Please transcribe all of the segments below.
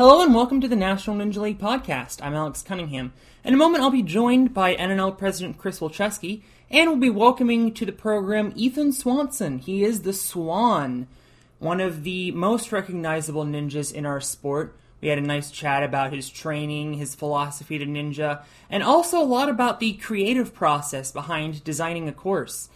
Hello and welcome to the National Ninja League podcast. I'm Alex Cunningham. In a moment, I'll be joined by NNL President Chris Wilczewski, and we'll be welcoming to the program Ethan Swanson. He is the Swan, one of the most recognizable ninjas in our sport. We had a nice chat about his training, his philosophy to ninja, and also a lot about the creative process behind designing a course.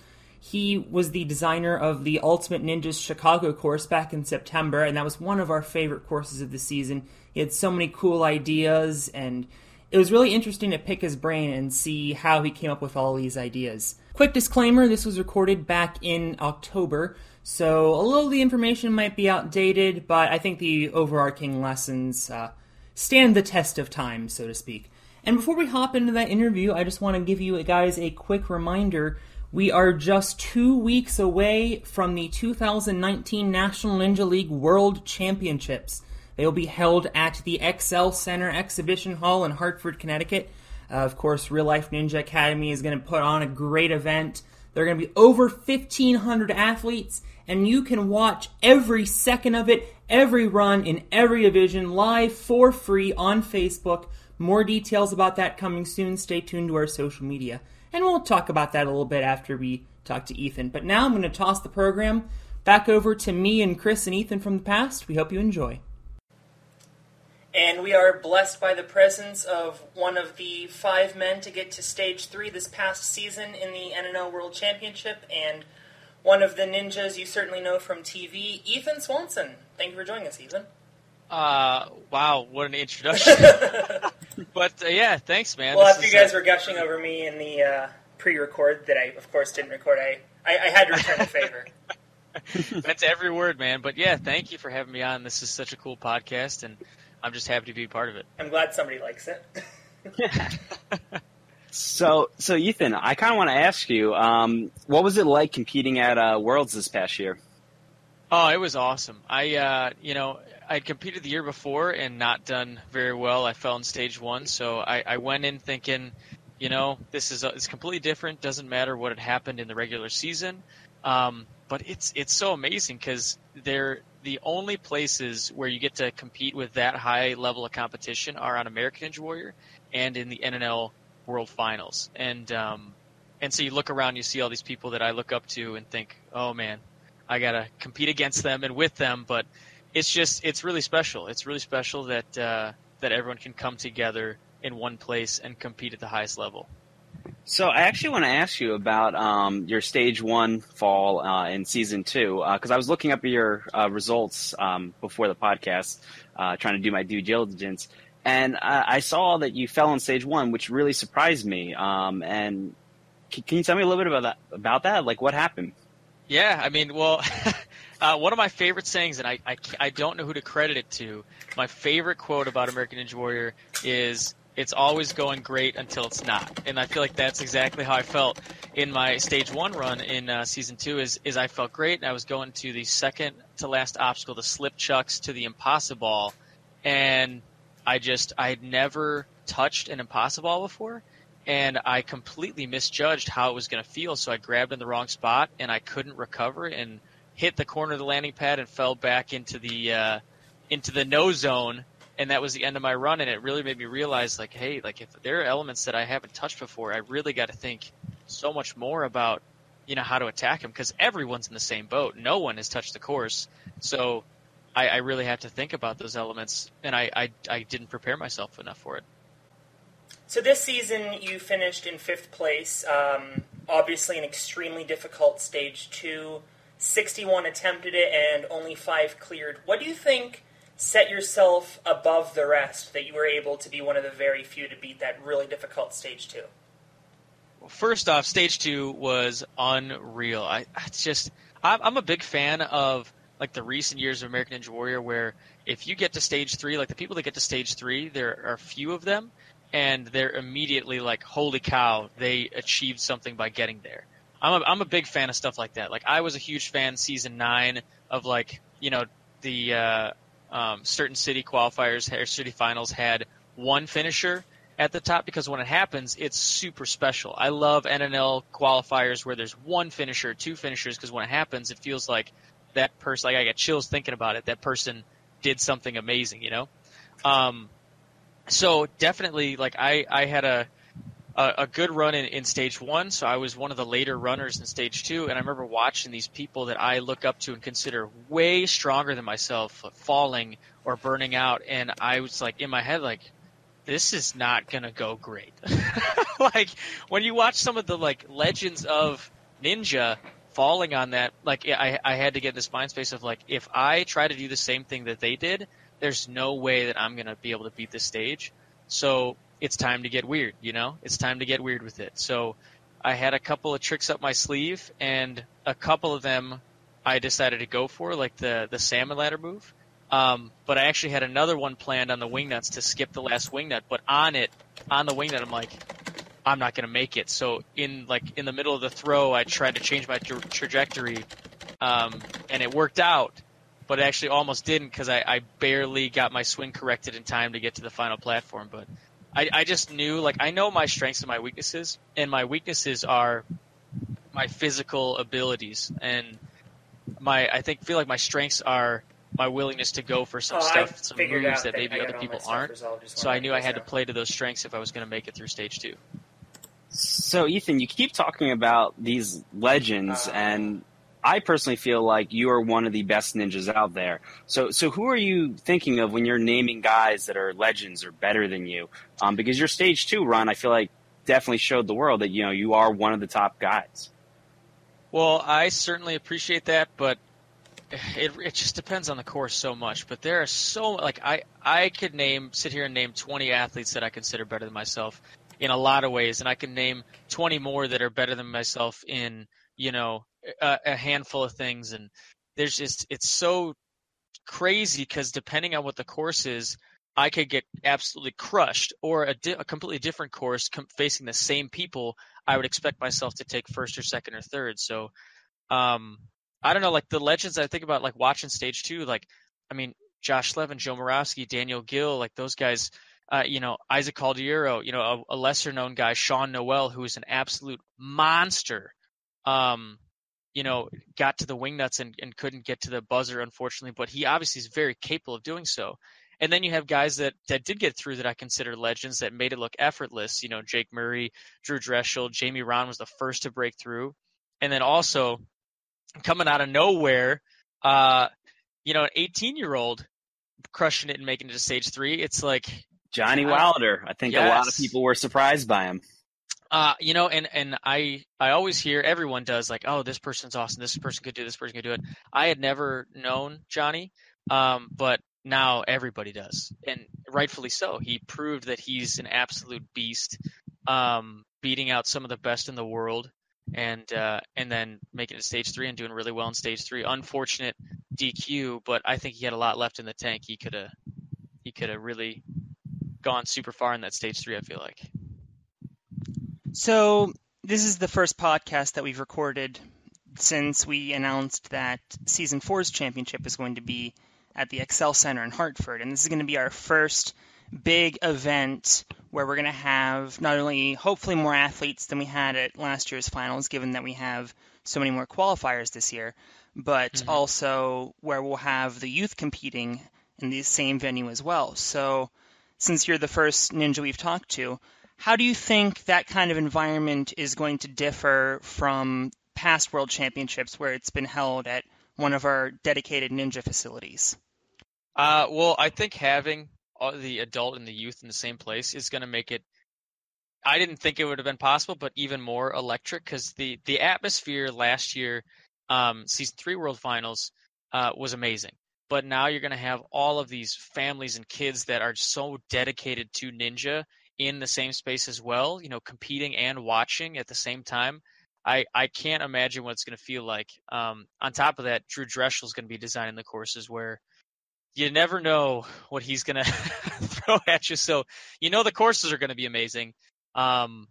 He was the designer of the Ultimate Ninjas Chicago course back in September, and that was one of our favorite courses of the season. He had so many cool ideas, and it was really interesting to pick his brain and see how he came up with all these ideas. Quick disclaimer this was recorded back in October, so a little of the information might be outdated, but I think the overarching lessons uh, stand the test of time, so to speak. And before we hop into that interview, I just want to give you guys a quick reminder we are just two weeks away from the 2019 National Ninja League World Championships. They will be held at the XL Center Exhibition Hall in Hartford, Connecticut. Uh, of course, Real Life Ninja Academy is going to put on a great event. There are going to be over 1,500 athletes, and you can watch every second of it, every run in every division live for free on Facebook. More details about that coming soon. Stay tuned to our social media and we'll talk about that a little bit after we talk to Ethan. But now I'm going to toss the program back over to me and Chris and Ethan from the past. We hope you enjoy. And we are blessed by the presence of one of the five men to get to stage three this past season in the NNL World Championship, and one of the ninjas you certainly know from TV, Ethan Swanson. Thank you for joining us, Ethan. Uh, wow, what an introduction. but uh, yeah, thanks, man. Well, after you guys a... were gushing over me in the uh, pre-record that I, of course, didn't record, I, I, I had to return the favor. That's every word, man. But yeah, thank you for having me on. This is such a cool podcast, and I'm just happy to be part of it. I'm glad somebody likes it. so, so Ethan, I kind of want to ask you, um, what was it like competing at uh, Worlds this past year? Oh, it was awesome. I, uh, you know, I'd competed the year before and not done very well. I fell in stage one, so I, I went in thinking, you know, this is a, it's completely different. Doesn't matter what had happened in the regular season, um, but it's it's so amazing because they're the only places where you get to compete with that high level of competition are on American Ninja Warrior and in the NNL World Finals, and um, and so you look around, you see all these people that I look up to and think, oh man, I gotta compete against them and with them, but it's just it's really special. It's really special that uh, that everyone can come together in one place and compete at the highest level. So I actually want to ask you about um, your stage one fall uh, in season two because uh, I was looking up your uh, results um, before the podcast, uh, trying to do my due diligence, and I saw that you fell on stage one, which really surprised me. Um, and can, can, you tell me a little bit about that? About that, like what happened? Yeah, I mean, well, Uh, one of my favorite sayings, and I, I, I don't know who to credit it to. My favorite quote about American Ninja Warrior is it's always going great until it's not. And I feel like that's exactly how I felt in my stage one run in uh, season two. Is is I felt great, and I was going to the second to last obstacle, the slip chucks to the impossible, and I just I had never touched an impossible before, and I completely misjudged how it was going to feel. So I grabbed in the wrong spot, and I couldn't recover, and hit the corner of the landing pad and fell back into the uh, into the no zone, and that was the end of my run. And it really made me realize, like, hey, like if there are elements that I haven't touched before, I really got to think so much more about you know how to attack them because everyone's in the same boat. No one has touched the course, so I, I really have to think about those elements, and I, I I didn't prepare myself enough for it. So this season you finished in fifth place. Um, obviously, an extremely difficult stage two. 61 attempted it and only five cleared. What do you think set yourself above the rest that you were able to be one of the very few to beat that really difficult stage two? Well, first off, stage two was unreal. I it's just I'm, I'm a big fan of like the recent years of American Ninja Warrior, where if you get to stage three, like the people that get to stage three, there are few of them, and they're immediately like, "Holy cow!" They achieved something by getting there. I'm a, I'm a big fan of stuff like that. Like I was a huge fan season nine of like you know the uh, um, certain city qualifiers or city finals had one finisher at the top because when it happens, it's super special. I love NNL qualifiers where there's one finisher, two finishers, because when it happens, it feels like that person. Like I get chills thinking about it. That person did something amazing, you know. Um, so definitely, like I, I had a, a, good run in, in stage one. So I was one of the later runners in stage two, and I remember watching these people that I look up to and consider way stronger than myself falling or burning out, and I was like in my head like, this is not gonna go great. like when you watch some of the like legends of ninja falling on that, like I, I had to get this mind space of like, if I try to do the same thing that they did, there's no way that I'm gonna be able to beat this stage. So it's time to get weird, you know? It's time to get weird with it. So I had a couple of tricks up my sleeve and a couple of them I decided to go for, like the, the salmon ladder move. Um, but I actually had another one planned on the wing nuts to skip the last wing nut, but on it, on the wing nut, I'm like, I'm not going to make it. So in like in the middle of the throw, I tried to change my tra- trajectory, um, and it worked out, but it actually almost didn't because I, I barely got my swing corrected in time to get to the final platform. But I, I just knew like I know my strengths and my weaknesses, and my weaknesses are my physical abilities, and my I think feel like my strengths are my willingness to go for some Oh, I stuff, some moves that that maybe other people aren't. resolved, So I knew I had to play to those strengths if I was going to make it through stage two. So, Ethan, you keep talking about these legends, Uh, and I personally feel like you are one of the best ninjas out there. So, so who are you thinking of when you're naming guys that are legends or better than you? Um, because your stage two run, I feel like definitely showed the world that you know you are one of the top guys. Well, I certainly appreciate that, but it it just depends on the course so much. But there are so like I I could name sit here and name 20 athletes that I consider better than myself in a lot of ways, and I can name 20 more that are better than myself in you know a, a handful of things. And there's just it's so crazy because depending on what the course is. I could get absolutely crushed, or a, di- a completely different course com- facing the same people. I would expect myself to take first or second or third. So, um, I don't know, like the legends I think about, like watching stage two, like, I mean, Josh Levin, Joe Moravsky, Daniel Gil, like those guys, uh, you know, Isaac Caldiero, you know, a, a lesser known guy, Sean Noel, who is an absolute monster, um, you know, got to the wing nuts and, and couldn't get to the buzzer, unfortunately, but he obviously is very capable of doing so. And then you have guys that, that did get through that I consider legends that made it look effortless. You know, Jake Murray, Drew Drechsel, Jamie Rahn was the first to break through. And then also coming out of nowhere, uh, you know, an 18 year old crushing it and making it to stage three. It's like, Johnny Wilder, I think a lot of people were surprised by him. Uh, you know, and and I I always hear everyone does like, oh, this person's awesome. This person could do. This person could do it. I had never known Johnny, um, but now everybody does, and rightfully so. He proved that he's an absolute beast, um, beating out some of the best in the world, and uh, and then making it to stage three and doing really well in stage three. Unfortunate DQ, but I think he had a lot left in the tank. He could have he could have really gone super far in that stage three. I feel like. So this is the first podcast that we've recorded since we announced that season four's championship is going to be at the XL Center in Hartford, and this is going to be our first big event where we're going to have not only hopefully more athletes than we had at last year's finals, given that we have so many more qualifiers this year, but Mhm. also where we'll have the youth competing in the same venue as well. So, since you're the first ninja we've talked to, how do you think that kind of environment is going to differ from past world championships where it's been held at one of our dedicated ninja facilities? Uh, well, I think having the adult and the youth in the same place is going to make it. I didn't think it would have been possible, but even more electric because the the atmosphere last year, um, season three World Finals, uh, was amazing. But now you're going to have all of these families and kids that are so dedicated to ninja in the same space as well. You know, competing and watching at the same time. I, I can't imagine what it's going to feel like. Um, on top of that, Drew Drechsel is going to be designing the courses where you never know what he's going to throw at you. So you know the courses are going to be amazing. Um,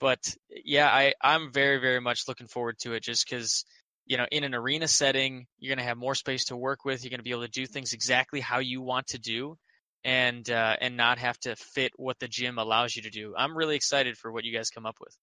but yeah, I, I'm very, very much looking forward to it just because, you know, in an arena setting, you're going to have more space to work with. You're going to be able to do things exactly how you want to do and, uh, and not have to fit what the gym allows you to do. I'm really excited for what you guys come up with.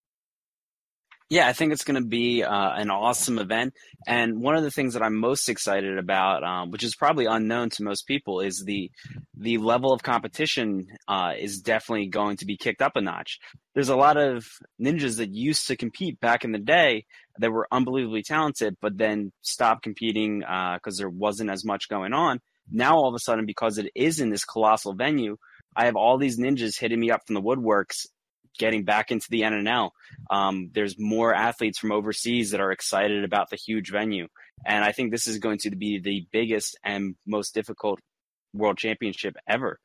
Yeah, I think it's going to be uh, an awesome event. And one of the things that I'm most excited about, um, which is probably unknown to most people, is the the level of competition uh, is definitely going to be kicked up a notch. There's a lot of ninjas that used to compete back in the day that were unbelievably talented, but then stopped competing because uh, there wasn't as much going on. Now all of a sudden, because it is in this colossal venue, I have all these ninjas hitting me up from the woodworks getting back into the NNL. Um, there's more athletes from overseas that are excited about the huge venue. And I think this is going to be the biggest and most difficult world championship ever.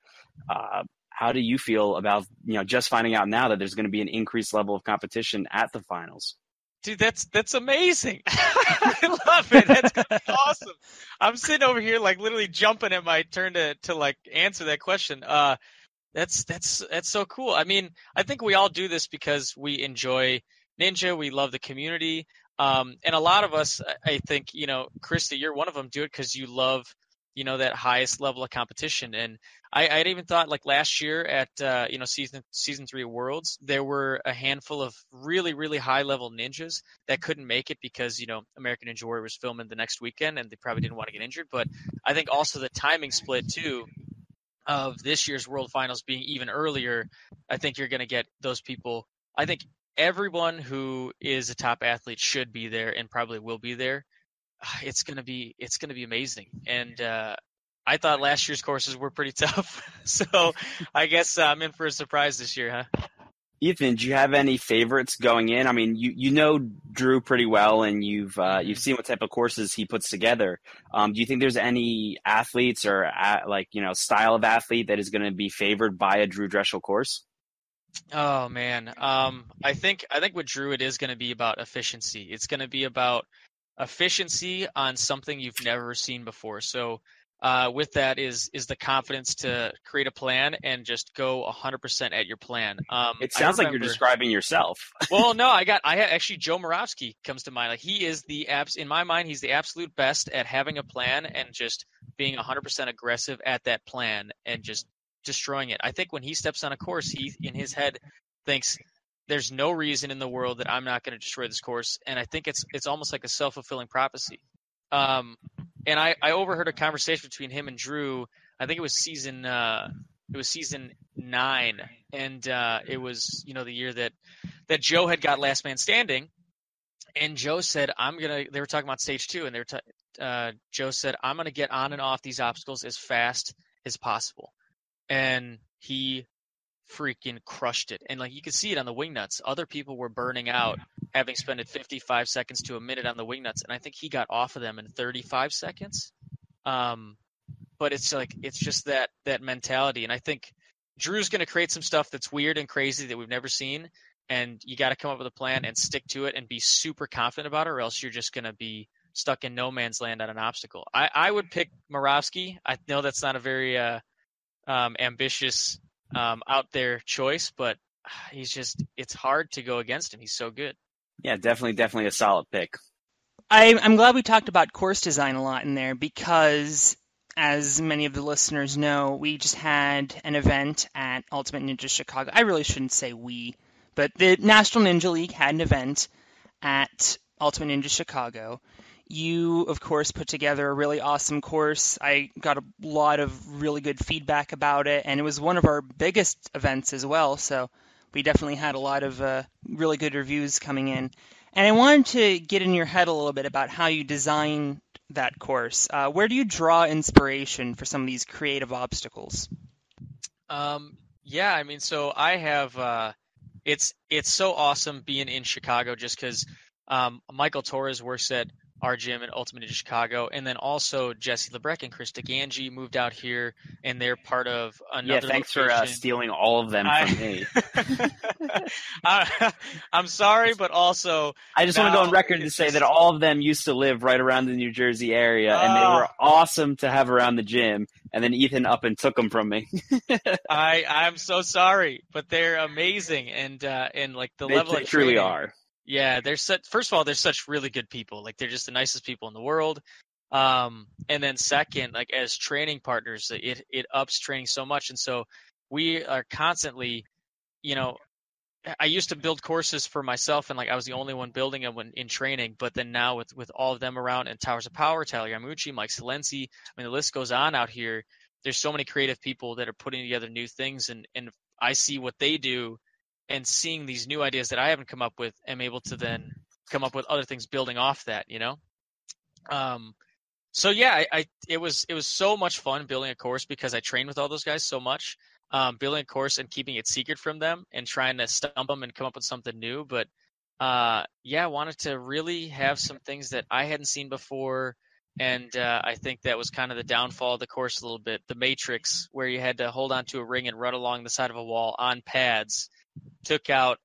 Uh, how do you feel about, you know, just finding out now that there's going to be an increased level of competition at the finals? Dude, that's that's amazing. I love it. That's awesome. I'm sitting over here like literally jumping at my turn to to like answer that question. Uh that's that's that's so cool. I mean, I think we all do this because we enjoy Ninja. We love the community, um, and a lot of us, I think, you know, Christy, you're one of them. Do it because you love, you know, that highest level of competition. And I, I'd even thought like last year at uh, you know season season three Worlds, there were a handful of really really high level ninjas that couldn't make it because you know American Ninja Warrior was filming the next weekend and they probably didn't want to get injured. But I think also the timing split too of this year's World Finals being even earlier, I think you're going to get those people. I think everyone who is a top athlete should be there and probably will be there. It's going to be it's going to be amazing. And uh, I thought last year's courses were pretty tough, so I guess uh, I'm in for a surprise this year, huh? Ethan, do you have any favorites going in? I mean, you, you know Drew pretty well, and you've uh, you've mm-hmm. seen what type of courses he puts together. Um, do you think there's any athletes or uh, like you know style of athlete that is going to be favored by a Drew Drechsel course? Oh man, um, I think I think with Drew it is going to be about efficiency. It's going to be about efficiency on something you've never seen before. So uh, with that is is the confidence to create a plan and just go 100% at your plan. Um, it sounds remember, like you're describing yourself. well, no, I got I actually Joe Moravsky comes to mind. Like he is the abs in my mind, he's the absolute best at having a plan and just being 100% aggressive at that plan and just destroying it. I think when he steps on a course, he in his head thinks there's no reason in the world that I'm not going to destroy this course, and I think it's it's almost like a self fulfilling prophecy. Um, and I, I overheard a conversation between him and Drew. I think it was season uh, it was season nine, and uh, it was you know the year that that Joe had got Last Man Standing, and Joe said I'm gonna. They were talking about stage two, and they were t- uh, Joe said I'm gonna get on and off these obstacles as fast as possible, and he freaking crushed it. And like you could see it on the wing nuts. Other people were burning out, having spent 55 seconds to a minute on the wing nuts, and I think he got off of them in 35 seconds. Um, but it's like it's just that that mentality, and I think Drew's going to create some stuff that's weird and crazy that we've never seen. And you got to come up with a plan and stick to it and be super confident about it, or else you're just going to be stuck in no man's land on an obstacle. I, I would pick Moravsky. I know that's not a very uh, um, ambitious um, out there choice, but he's just it's hard to go against him. He's so good. Yeah, definitely, definitely a solid pick. I, I'm glad we talked about course design a lot in there because, as many of the listeners know, we just had an event at Ultimate Ninja Chicago. I really shouldn't say we, but the National Ninja League had an event at Ultimate Ninja Chicago, you, of course, put together a really awesome course. I got a lot of really good feedback about it, and it was one of our biggest events as well. So we definitely had a lot of uh, really good reviews coming in. And I wanted to get in your head a little bit about how you design that course. Uh, where do you draw inspiration for some of these creative obstacles? Um, yeah, I mean, so I have. Uh, it's it's so awesome being in Chicago just because um, Michael Torres works at our gym at Ultimate Ninja Chicago, and then also Jesse Labreche and Chris DiGangi moved out here, and they're part of another. Yeah, thanks location. for uh, stealing all of them I, from me. I, am sorry, but also I just want to go on record to say that all of them used to live right around the New Jersey area, and they were oh. awesome to have around the gym. And then Ethan up and took them from me. I I'm so sorry, but they're amazing, and uh, and like the they, level they truly training, are yeah, they're such. First of all, they're such really good people. Like they're just the nicest people in the world. Um, and then second, like as training partners, it it ups training so much, and so we are constantly, you know, I used to build courses for myself, and like I was the only one building them when in training. But then now with with all of them around, and Towers of Power, Tyler Yamauchi, Mike Silenzi, I mean the list goes on out here. There's so many creative people that are putting together new things, and and I see what they do, and seeing these new ideas that I haven't come up with, am able to then come up with other things building off that, you know. Um, so yeah, I, I it was it was so much fun building a course because I trained with all those guys so much um, building a course and keeping it secret from them and trying to stump them and come up with something new. But uh, yeah, I wanted to really have some things that I hadn't seen before. And uh, I think that was kind of the downfall of the course a little bit. The Matrix, where you had to hold onto a ring and run along the side of a wall on pads, took out.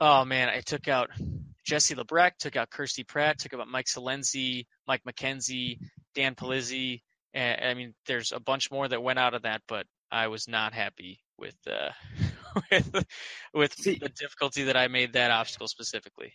Oh man, I took out Jesse Labreche, took out Kirsty Pratt, took out Mike Silenzi, Mike McKenzie, Dan Polizzi. And, I mean, there's a bunch more that went out of that, but I was not happy with uh, with with See, the difficulty that I made that obstacle specifically.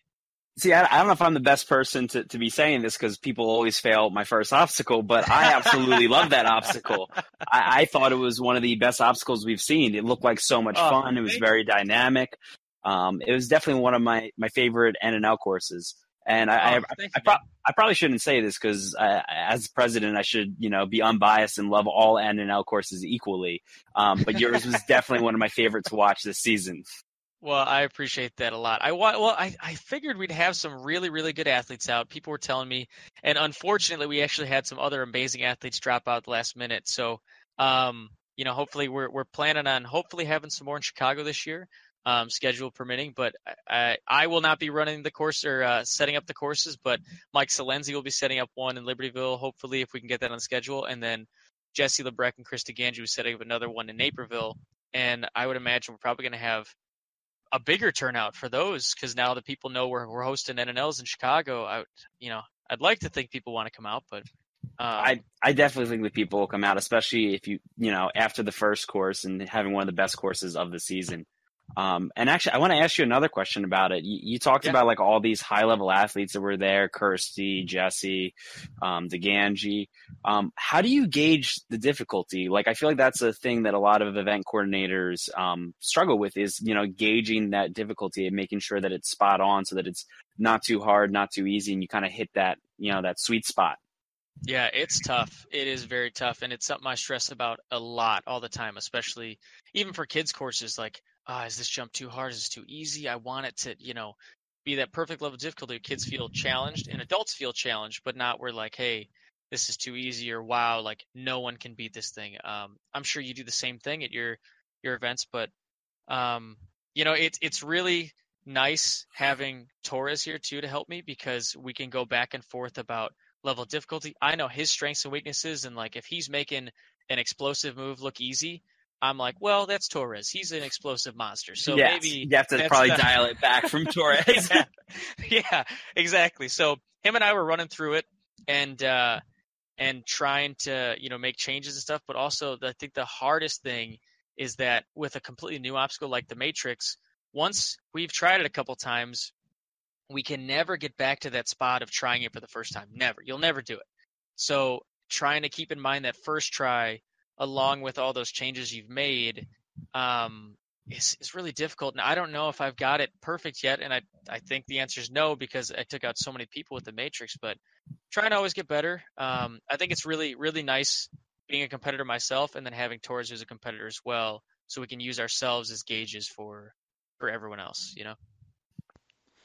See, I, I, don't know if I'm the best person to, to be saying this because people always fail my first obstacle, but I absolutely love that obstacle. I, I, thought it was one of the best obstacles we've seen. It looked like so much oh, fun. It was very dynamic. Um, it was definitely one of my, my favorite NNL courses. And I, oh, I, I, I, pro- I, probably shouldn't say this because as president, I should, you know, be unbiased and love all NNL courses equally. Um, but yours was definitely one of my favorites to watch this season. Well, I appreciate that a lot. I well, I, I figured we'd have some really, really good athletes out. People were telling me, and unfortunately, we actually had some other amazing athletes drop out last minute. So, um, you know, hopefully, we're we're planning on hopefully having some more in Chicago this year um, schedule permitting. But I, I will not be running the course or uh, setting up the courses, but Mike Silenzi will be setting up one in Libertyville, hopefully, if we can get that on schedule. And then Jesse Labreche and Chris DiGangi is setting up another one in Naperville. And I would imagine we're probably going to have a bigger turnout for those because now the people know we're, we're hosting NNLs in Chicago, I, you know, I'd like to think people want to come out, but um, I I definitely think that people will come out, especially if you you know after the first course and having one of the best courses of the season. Um, and actually, I want to ask you another question about it. You, you talked yeah. about like all these high level athletes that were there, Kirsty, Jesse, um, DiGangi. Um, how do you gauge the difficulty? Like, I feel like that's a thing that a lot of event coordinators um, struggle with is, you know, gauging that difficulty and making sure that it's spot on so that it's not too hard, not too easy, and you kind of hit that, you know, that sweet spot. Yeah, it's tough. It is very tough, and it's something I stress about a lot all the time, especially even for kids courses. Like ah, is this jump too hard? Is this too easy? I want it to, you know, be that perfect level of difficulty. Kids feel challenged and adults feel challenged, but not where like, hey, this is too easy or wow, like no one can beat this thing. Um, I'm sure you do the same thing at your your events, but um, you know, it's it's really nice having Torres here too to help me because we can go back and forth about level difficulty. I know his strengths and weaknesses, and like if he's making an explosive move look easy, I'm like, well, that's Torres. He's an explosive monster. So yes, maybe you have to probably the... dial it back from Torres. yeah, yeah, exactly. So him and I were running through it and uh, and trying to you know make changes and stuff. But also, I think the hardest thing is that with a completely new obstacle like the Matrix, once we've tried it a couple times, we can never get back to that spot of trying it for the first time. Never. You'll never do it. So trying to keep in mind that first try along with all those changes you've made um, is, is really difficult. And I don't know if I've got it perfect yet. And I, I think the answer is no because I took out so many people with the Matrix, but trying to always get better. Um, I think it's really, really nice being a competitor myself and then having Torres as a competitor as well. So we can use ourselves as gauges for, for everyone else, you know?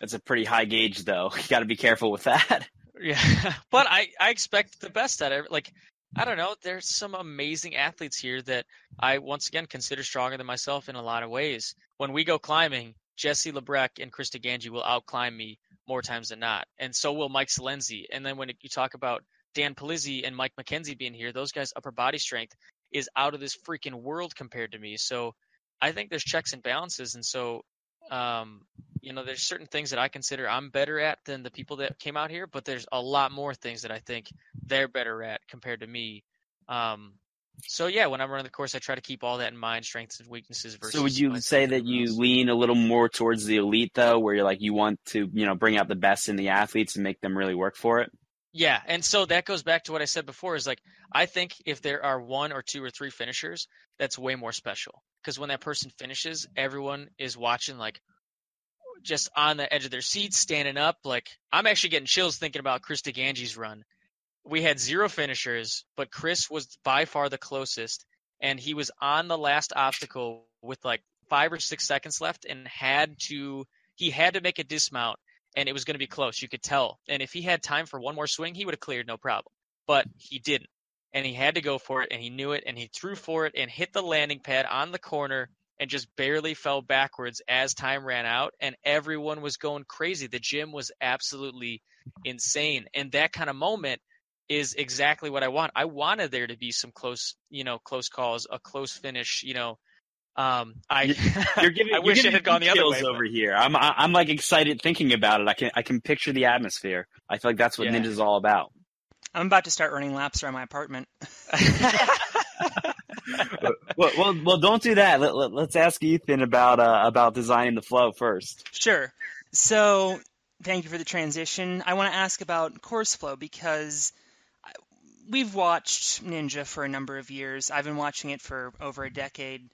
That's a pretty high gauge though. You got to be careful with that. Yeah, but I I expect the best out of it. Like I don't know. There's some amazing athletes here that I once again consider stronger than myself in a lot of ways. When we go climbing, Jesse Labreche and Chris DiGangi will outclimb me more times than not, and so will Mike Silenzi. And then when you talk about Dan Polizzi and Mike McKenzie being here, those guys' upper body strength is out of this freaking world compared to me. So I think there's checks and balances, and so um, you know, there's certain things that I consider I'm better at than the people that came out here, but there's a lot more things that I think they're better at compared to me. Um, so yeah, when I'm running the course, I try to keep all that in mind, strengths and weaknesses. Versus so would you say that you lean a little more towards the elite though, where you're like you want to, you know, bring out the best in the athletes and make them really work for it? Yeah, and so that goes back to what I said before. Is like I think if there are one or two or three finishers, that's way more special because when that person finishes, everyone is watching like, just on the edge of their seats, standing up. Like I'm actually getting chills thinking about Chris DiGangi's run. We had zero finishers, but Chris was by far the closest, and he was on the last obstacle with like five or six seconds left, and had to he had to make a dismount, and it was going to be close. You could tell. And if he had time for one more swing, he would have cleared no problem. But he didn't, and he had to go for it, and he knew it, and he threw for it, and hit the landing pad on the corner and just barely fell backwards as time ran out and everyone was going crazy the gym was absolutely insane and that kind of moment is exactly what i want i wanted there to be some close you know close calls a close finish you know um i you're giving, i wish giving it had gone the other way over here i'm i'm like excited thinking about it i can i can picture the atmosphere i feel like that's what Yeah. ninja's all about I'm about to start running laps around my apartment. well, well, well, don't do that. Let, let, us ask Ethan about uh, about designing the flow first. Sure. So, thank you for the transition. I want to ask about course flow because we've watched Ninja for a number of years. I've been watching it for over a decade.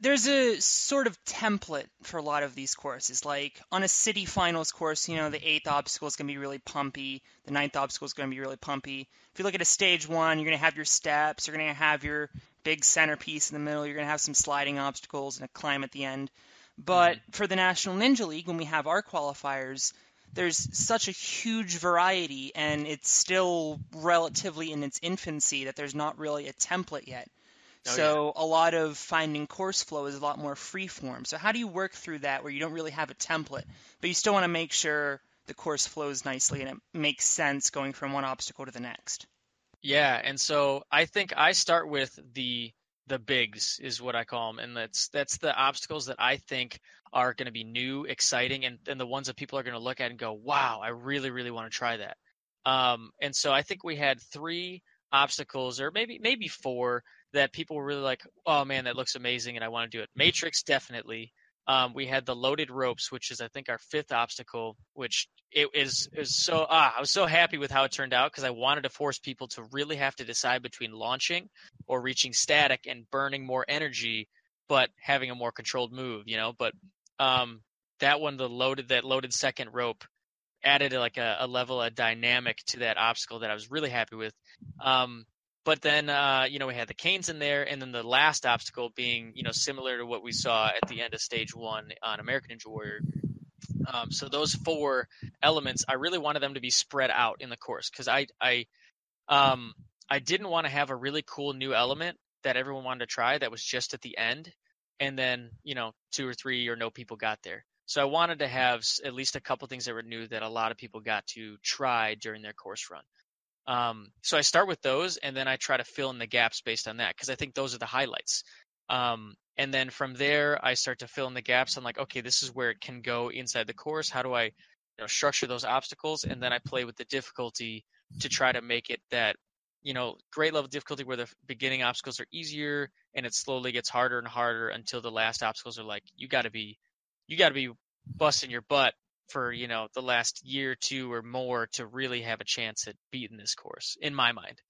There's a sort of template for a lot of these courses. Like on a city finals course, you know, the eighth obstacle is going to be really pumpy, the ninth obstacle is going to be really pumpy. If you look at a stage one, you're going to have your steps, you're going to have your big centerpiece in the middle, you're going to have some sliding obstacles and a climb at the end. But mm-hmm. for the National Ninja League, when we have our qualifiers, there's such a huge variety, and it's still relatively in its infancy that there's not really a template yet. Oh, so a lot of finding course flow is a lot more free form. So how do you work through that where you don't really have a template, but you still want to make sure the course flows nicely and it makes sense going from one obstacle to the next? Yeah, and so I think I start with the the bigs is what I call them, and that's that's the obstacles that I think are going to be new, exciting, and and the ones that people are going to look at and go, "Wow, I really really want to try that." Um, and so I think we had three obstacles, or maybe maybe four, that people were really like, "Oh man, that looks amazing, and I want to do it." Matrix definitely. Um, we had the loaded ropes, which is I think our fifth obstacle, which it is is so ah I was so happy with how it turned out because I wanted to force people to really have to decide between launching or reaching static and burning more energy, but having a more controlled move, you know. But um, that one, the loaded that loaded second rope, added like a, a level of dynamic to that obstacle that I was really happy with. Um, but then uh, you know we had the canes in there, and then the last obstacle being you know similar to what we saw at the end of stage one on American Ninja Warrior. Um, so those four elements, I really wanted them to be spread out in the course because I I um, I didn't want to have a really cool new element that everyone wanted to try that was just at the end, and then you know two or three or no people got there. So I wanted to have at least a couple things that were new that a lot of people got to try during their course run. Um, so I start with those, and then I try to fill in the gaps based on that because I think those are the highlights. Um, and then from there, I start to fill in the gaps. I'm like, okay, this is where it can go inside the course. How do I, you know, structure those obstacles? And then I play with the difficulty to try to make it that, you know, great level difficulty where the beginning obstacles are easier, and it slowly gets harder and harder until the last obstacles are like, you got to be, you got to be busting your butt for you know the last year two or more to really have a chance at beating this course in my mind.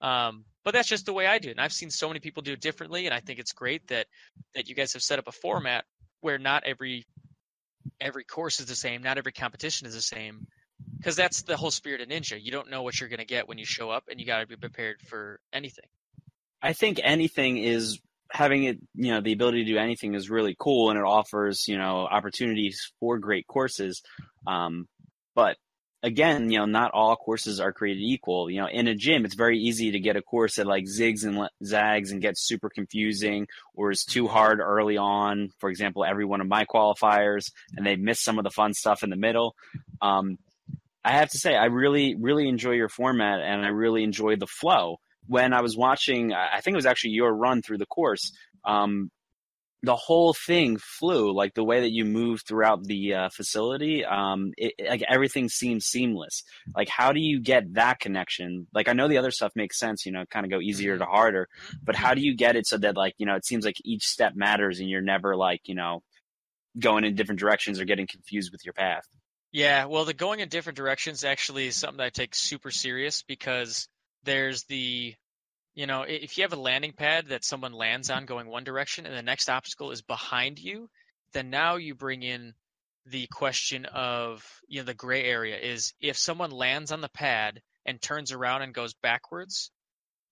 Um, but that's just the way i do it and i've seen so many people do it differently and i think it's great that that you guys have set up a format where not every every course is the same not every competition is the same because that's the whole spirit of ninja. You don't know what you're going to get when you show up and you got to be prepared for anything. I think anything is having it, you know, the ability to do anything is really cool, and it offers, you know, opportunities for great courses. Um, but again, you know, not all courses are created equal. You know, in a gym, it's very easy to get a course that like zigs and zags and gets super confusing or is too hard early on. For example, every one of my qualifiers, and they miss some of the fun stuff in the middle. Um, I have to say, I really, really enjoy your format, and I really enjoy the flow. When I was watching, I think it was actually your run through the course. Um, the whole thing flew like the way that you move throughout the uh, facility um it, it- like everything seems seamless. Like how do you get that connection? Like i know the other stuff makes sense you know kind of go easier to harder but how do you get it so that like you know it seems like each step matters and you're never like you know going in different directions or getting confused with your path? Yeah, well, the going in different directions actually is something that I take super serious because there's the, you know, if you have a landing pad that someone lands on going one direction and the next obstacle is behind you, then now you bring in the question of you know the gray area is if someone lands on the pad and turns around and goes backwards,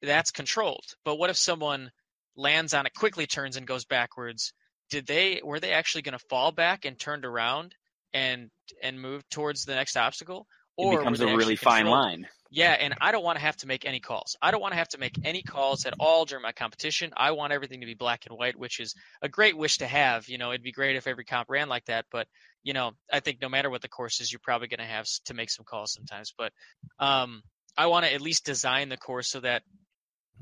that's controlled. But what if someone lands on it, quickly turns and goes backwards? Did they were they actually going to fall back and turned around and and move towards the next obstacle? Or it becomes a really fine controlled? line. Yeah, and I don't want to have to make any calls. I don't want to have to make any calls at all during my competition. I want everything to be black and white, which is a great wish to have. You know, it'd be great if every comp ran like that, but you know, I think no matter what the course is, you're probably going to have to make some calls sometimes. But um, I want to at least design the course so that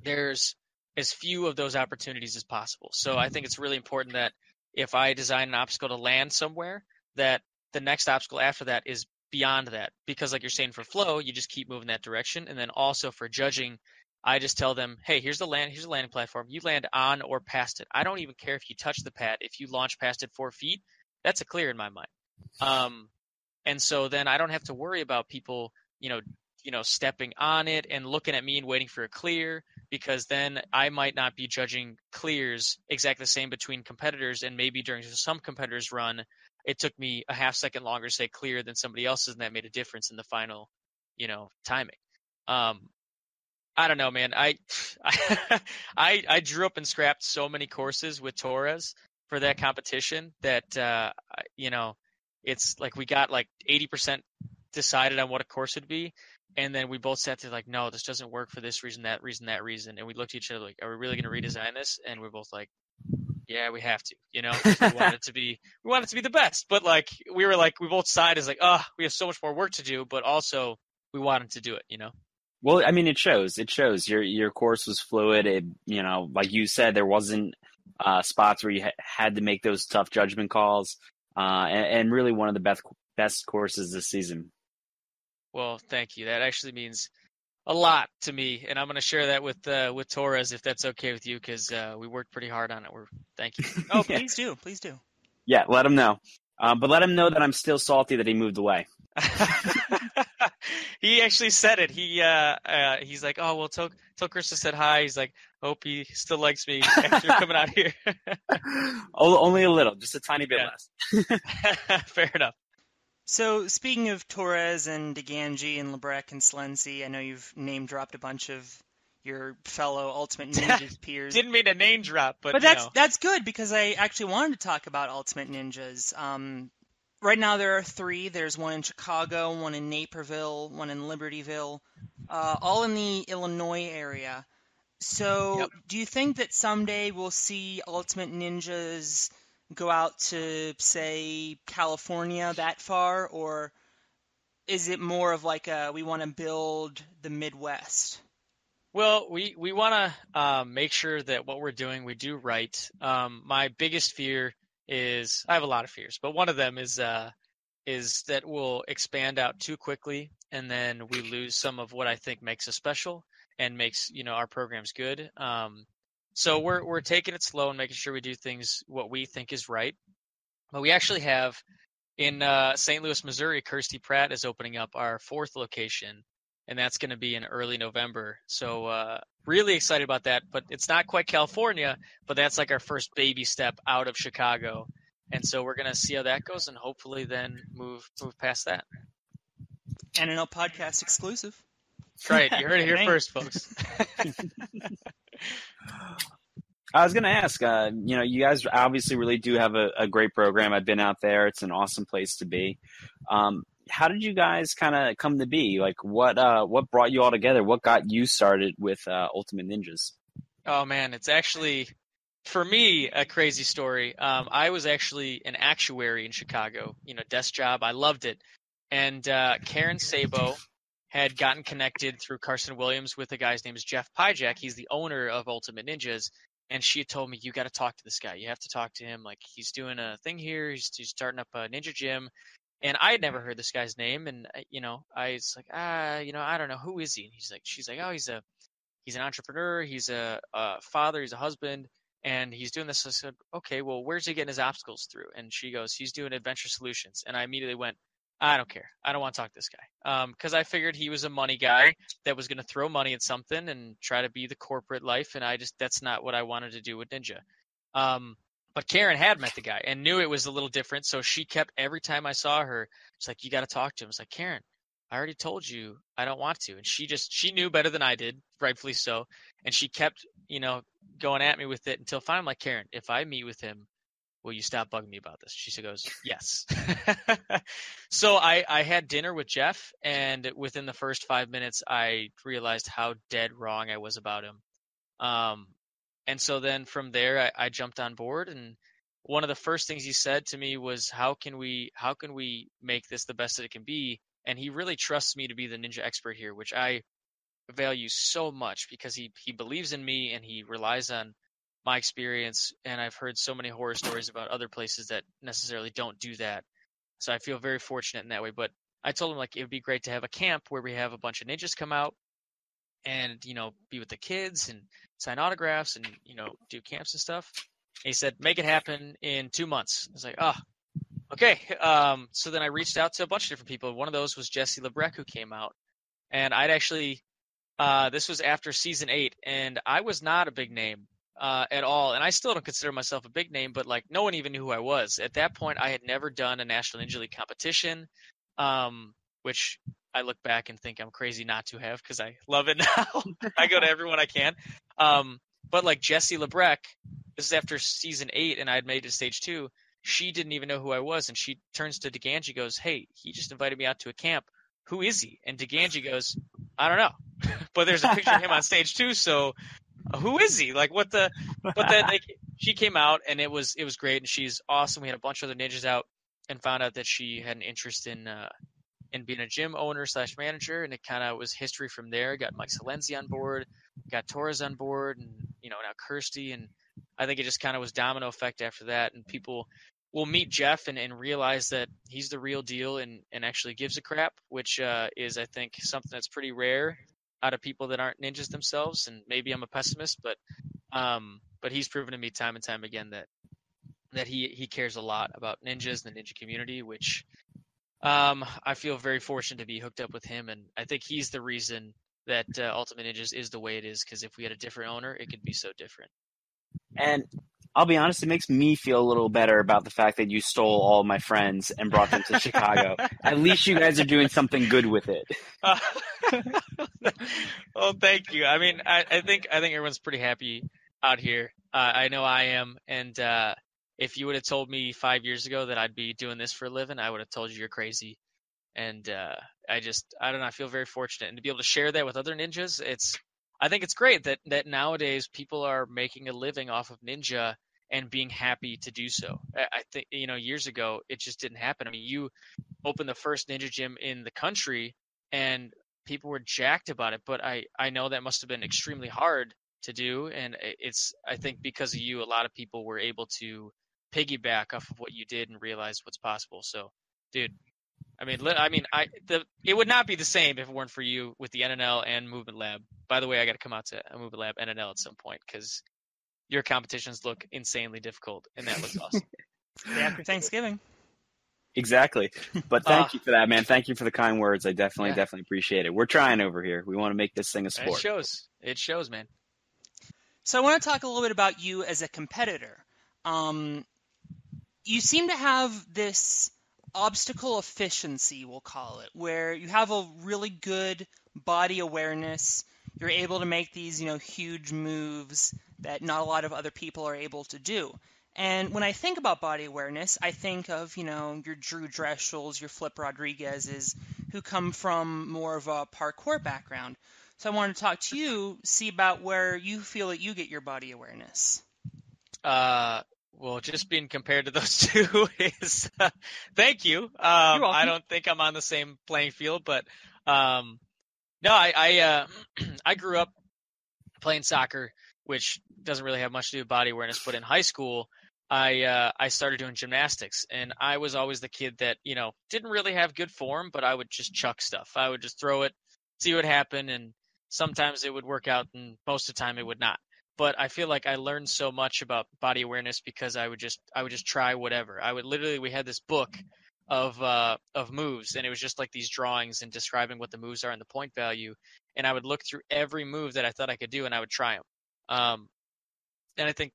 there's as few of those opportunities as possible. So I think it's really important that if I design an obstacle to land somewhere, that the next obstacle after that is beyond that because like you're saying for flow you just keep moving that direction and then also for judging i just tell them hey here's the land here's the landing platform. You land on or past it. I don't even care if you touch the pad. If you launch past it four feet that's a clear in my mind. Um, and so then i don't have to worry about people you know you know stepping on it and looking at me and waiting for a clear because then i might not be judging clears exactly the same between competitors and maybe during some competitors run it took me a half second longer to say clear than somebody else's, and that made a difference in the final, you know, timing. Um, I don't know, man. I, I, I drew up and scrapped so many courses with Torres for that competition that, uh, you know, it's like we got like 80% decided on what a course would be. And then we both sat there like, no, this doesn't work for this reason, that reason, that reason. And we looked at each other like, are we really going to redesign this? And we're both like, yeah, we have to, you know, we want it to be, we want it to be the best, but like, we were like, we both sided as like, oh, we have so much more work to do, but also we wanted to do it, you know? Well, I mean, it shows, it shows your, your course was fluid. It, you know, like you said, there wasn't, uh, spots where you ha- had to make those tough judgment calls, uh, and, and really one of the best, best courses this season. Well, thank you. That actually means a lot to me, and I'm going to share that with uh, with Torres if that's okay with you, because uh, we worked pretty hard on it. We're thank you. Oh, please do, please do. Yeah, let him know. Um, but let him know that I'm still salty that he moved away. he actually said it. He uh, uh, he's like, oh well, tell tell Chris said hi. He's like, hope he still likes me after coming out here. Only a little, just a tiny bit yeah. less. Fair enough. So speaking of Torres and DiGangi and Labreche and Silenzi, I know you've name dropped a bunch of your fellow Ultimate Ninjas peers. Didn't mean to name drop, but but that's know. that's good because I actually wanted to talk about Ultimate Ninjas. Um, right now there are three. There's one in Chicago, one in Naperville, one in Libertyville, uh, all in the Illinois area. So, Yep. do you think that someday we'll see Ultimate Ninjas go out to, say, California that far, or is it more of like a we want to build the Midwest? Well, we we want to um, make sure that what we're doing we do right. Um, my biggest fear is I have a lot of fears, but one of them is uh, is that we'll expand out too quickly, and then we lose some of what I think makes us special and makes you know our programs good. Um, so we're we're taking it slow and making sure we do things what we think is right. But we actually have in uh, St. Louis, Missouri, Kirsty Pratt is opening up our fourth location and that's going to be in early November. So uh, really excited about that. But it's not quite California, but that's like our first baby step out of Chicago, and so we're going to see how that goes, and hopefully then move move past that. And NNL podcast exclusive. Right, you heard it here first, folks. I was going to ask, uh, you know, you guys obviously really do have a, a great program. I've been out there; it's an awesome place to be. Um, how did you guys kind of come to be? Like, what uh, what brought you all together? What got you started with uh, Ultimate Ninjas? Oh man, it's actually for me a crazy story. Um, I was actually an actuary in Chicago, you know, desk job. I loved it, and uh, Karen Sabo had gotten connected through Karsten Williams with a guy's name is Jeff Pyjak. He's the owner of Ultimate Ninjas, and she told me you got to talk to this guy. You have to talk to him. Like he's doing a thing here. He's, he's starting up a ninja gym. And I had never heard this guy's name, and uh, you know, I was like, ah, you know, I don't know who is he. And he's like, she's like, oh, he's a he's an entrepreneur, he's a, a father, he's a husband, and he's doing this. I said, okay, well, where's he getting his obstacles through? And she goes, he's doing Adventure Solutions. And I immediately went, I don't care. I don't want to talk to this guy. Because I figured he was a money guy that was going to throw money at something and try to be the corporate life. And I just, that's not what I wanted to do with Ninja. Um, but Karen had met the guy and knew it was a little different. So she kept every time I saw her, it's like you got to talk to him. It's like Karen, I already told you I don't want to, and she just she knew better than I did, rightfully so, and she kept you know going at me with it until finally, I'm like Karen, if I meet with him, will you stop bugging me about this? She goes, yes. so I, I had dinner with Jeff, and within the first five minutes, I realized how dead wrong I was about him. Um, and so then from there, I, I jumped on board, and one of the first things he said to me was, "How can we, how can we make this the best that it can be?" And he really trusts me to be the ninja expert here, which I value so much because he he believes in me and he relies on my experience, and I've heard so many horror stories about other places that necessarily don't do that. So I feel very fortunate in that way. But I told him like it would be great to have a camp where we have a bunch of ninjas come out and you know be with the kids and sign autographs and you know do camps and stuff. And he said make it happen in two months. I was like, oh, okay. Um, so then I reached out to a bunch of different people. One of those was Jesse Labreche who came out, and I'd actually uh, this was after season eight, and I was not a big name uh, at all. And I still don't consider myself a big name, but like no one even knew who I was. At that point, I had never done a National Ninja League competition, um, which I look back and think I'm crazy not to have because I love it now. I go to everyone I can. Um, but like Jesse Labreche, this is after season eight, and I had made it to stage two. She didn't even know who I was, and she turns to DiGangi, goes, "Hey, he just invited me out to a camp. Who is he?" And DiGangi goes, "I don't know, but there's a picture of him on stage two, so who is he? Like what the? But then like she came out and it was it was great and she's awesome. We had a bunch of other ninjas out and found out that she had an interest in uh, in being a gym owner slash manager and it kind of was history from there. Got Mike Silenzi on board, got Torres on board, and you know now Kirsty and I think it just kind of was domino effect after that and people will meet Jeff and, and realize that he's the real deal and, and actually gives a crap, which uh, is I think something that's pretty rare out of people that aren't ninjas themselves. And maybe I'm a pessimist, but um, but he's proven to me time and time again that that he he cares a lot about ninjas and the ninja community, which um, I feel very fortunate to be hooked up with him, and I think he's the reason that uh, Ultimate Ninjas is the way it is. Because if we had a different owner, it could be so different. And I'll be honest, it makes me feel a little better about the fact that you stole all my friends and brought them to Chicago. At least you guys are doing something good with it. Uh, well, thank you. I mean, I, I, think I think everyone's pretty happy out here. Uh, I know I am, and uh, if you would have told me five years ago that I'd be doing this for a living, I would have told you you're crazy. And uh, I just, I don't know, I feel very fortunate, and to be able to share that with other ninjas, it's I think it's great that that nowadays people are making a living off of ninja and being happy to do so. I think you know years ago it just didn't happen. I mean, you opened the first ninja gym in the country, and people were jacked about it. But I I know that must have been extremely hard to do, and it's I think because of you, a lot of people were able to piggyback off of what you did and realize what's possible. So, dude. I mean, I mean, I the it would not be the same if it weren't for you with the NNL and Movement Lab. By the way, I got to come out to a Movement Lab NNL at some point because your competitions look insanely difficult, and that was awesome. after Thanksgiving. Exactly. But thank uh, you for that, man. Thank you for the kind words. I definitely, yeah. definitely appreciate it. We're trying over here. We want to make this thing a sport. It shows. It shows, man. So I want to talk a little bit about you as a competitor. Um, you seem to have this obstacle efficiency, we'll call it, where you have a really good body awareness. You're able to make these, you know, huge moves that not a lot of other people are able to do. And when I think about body awareness, I think of, you know, your Drew Drechsels, your Flip Rodriguez's, who come from more of a parkour background. So I wanted to talk to you, see about where you feel that you get your body awareness. Uh, well, just being compared to those two is uh, thank you. Um, I don't think I'm on the same playing field, but um, no, I I, uh, I grew up playing soccer which doesn't really have much to do with body awareness. But in high school, I uh, I started doing gymnastics, and I was always the kid that you know didn't really have good form, but I would just chuck stuff. I would just throw it, see what happened, and sometimes it would work out, and most of the time it would not. But I feel like I learned so much about body awareness because I would just I would just try whatever. I would literally we had this book of uh, of moves, and it was just like these drawings and describing what the moves are and the point value. And I would look through every move that I thought I could do, and I would try them. Um, and I think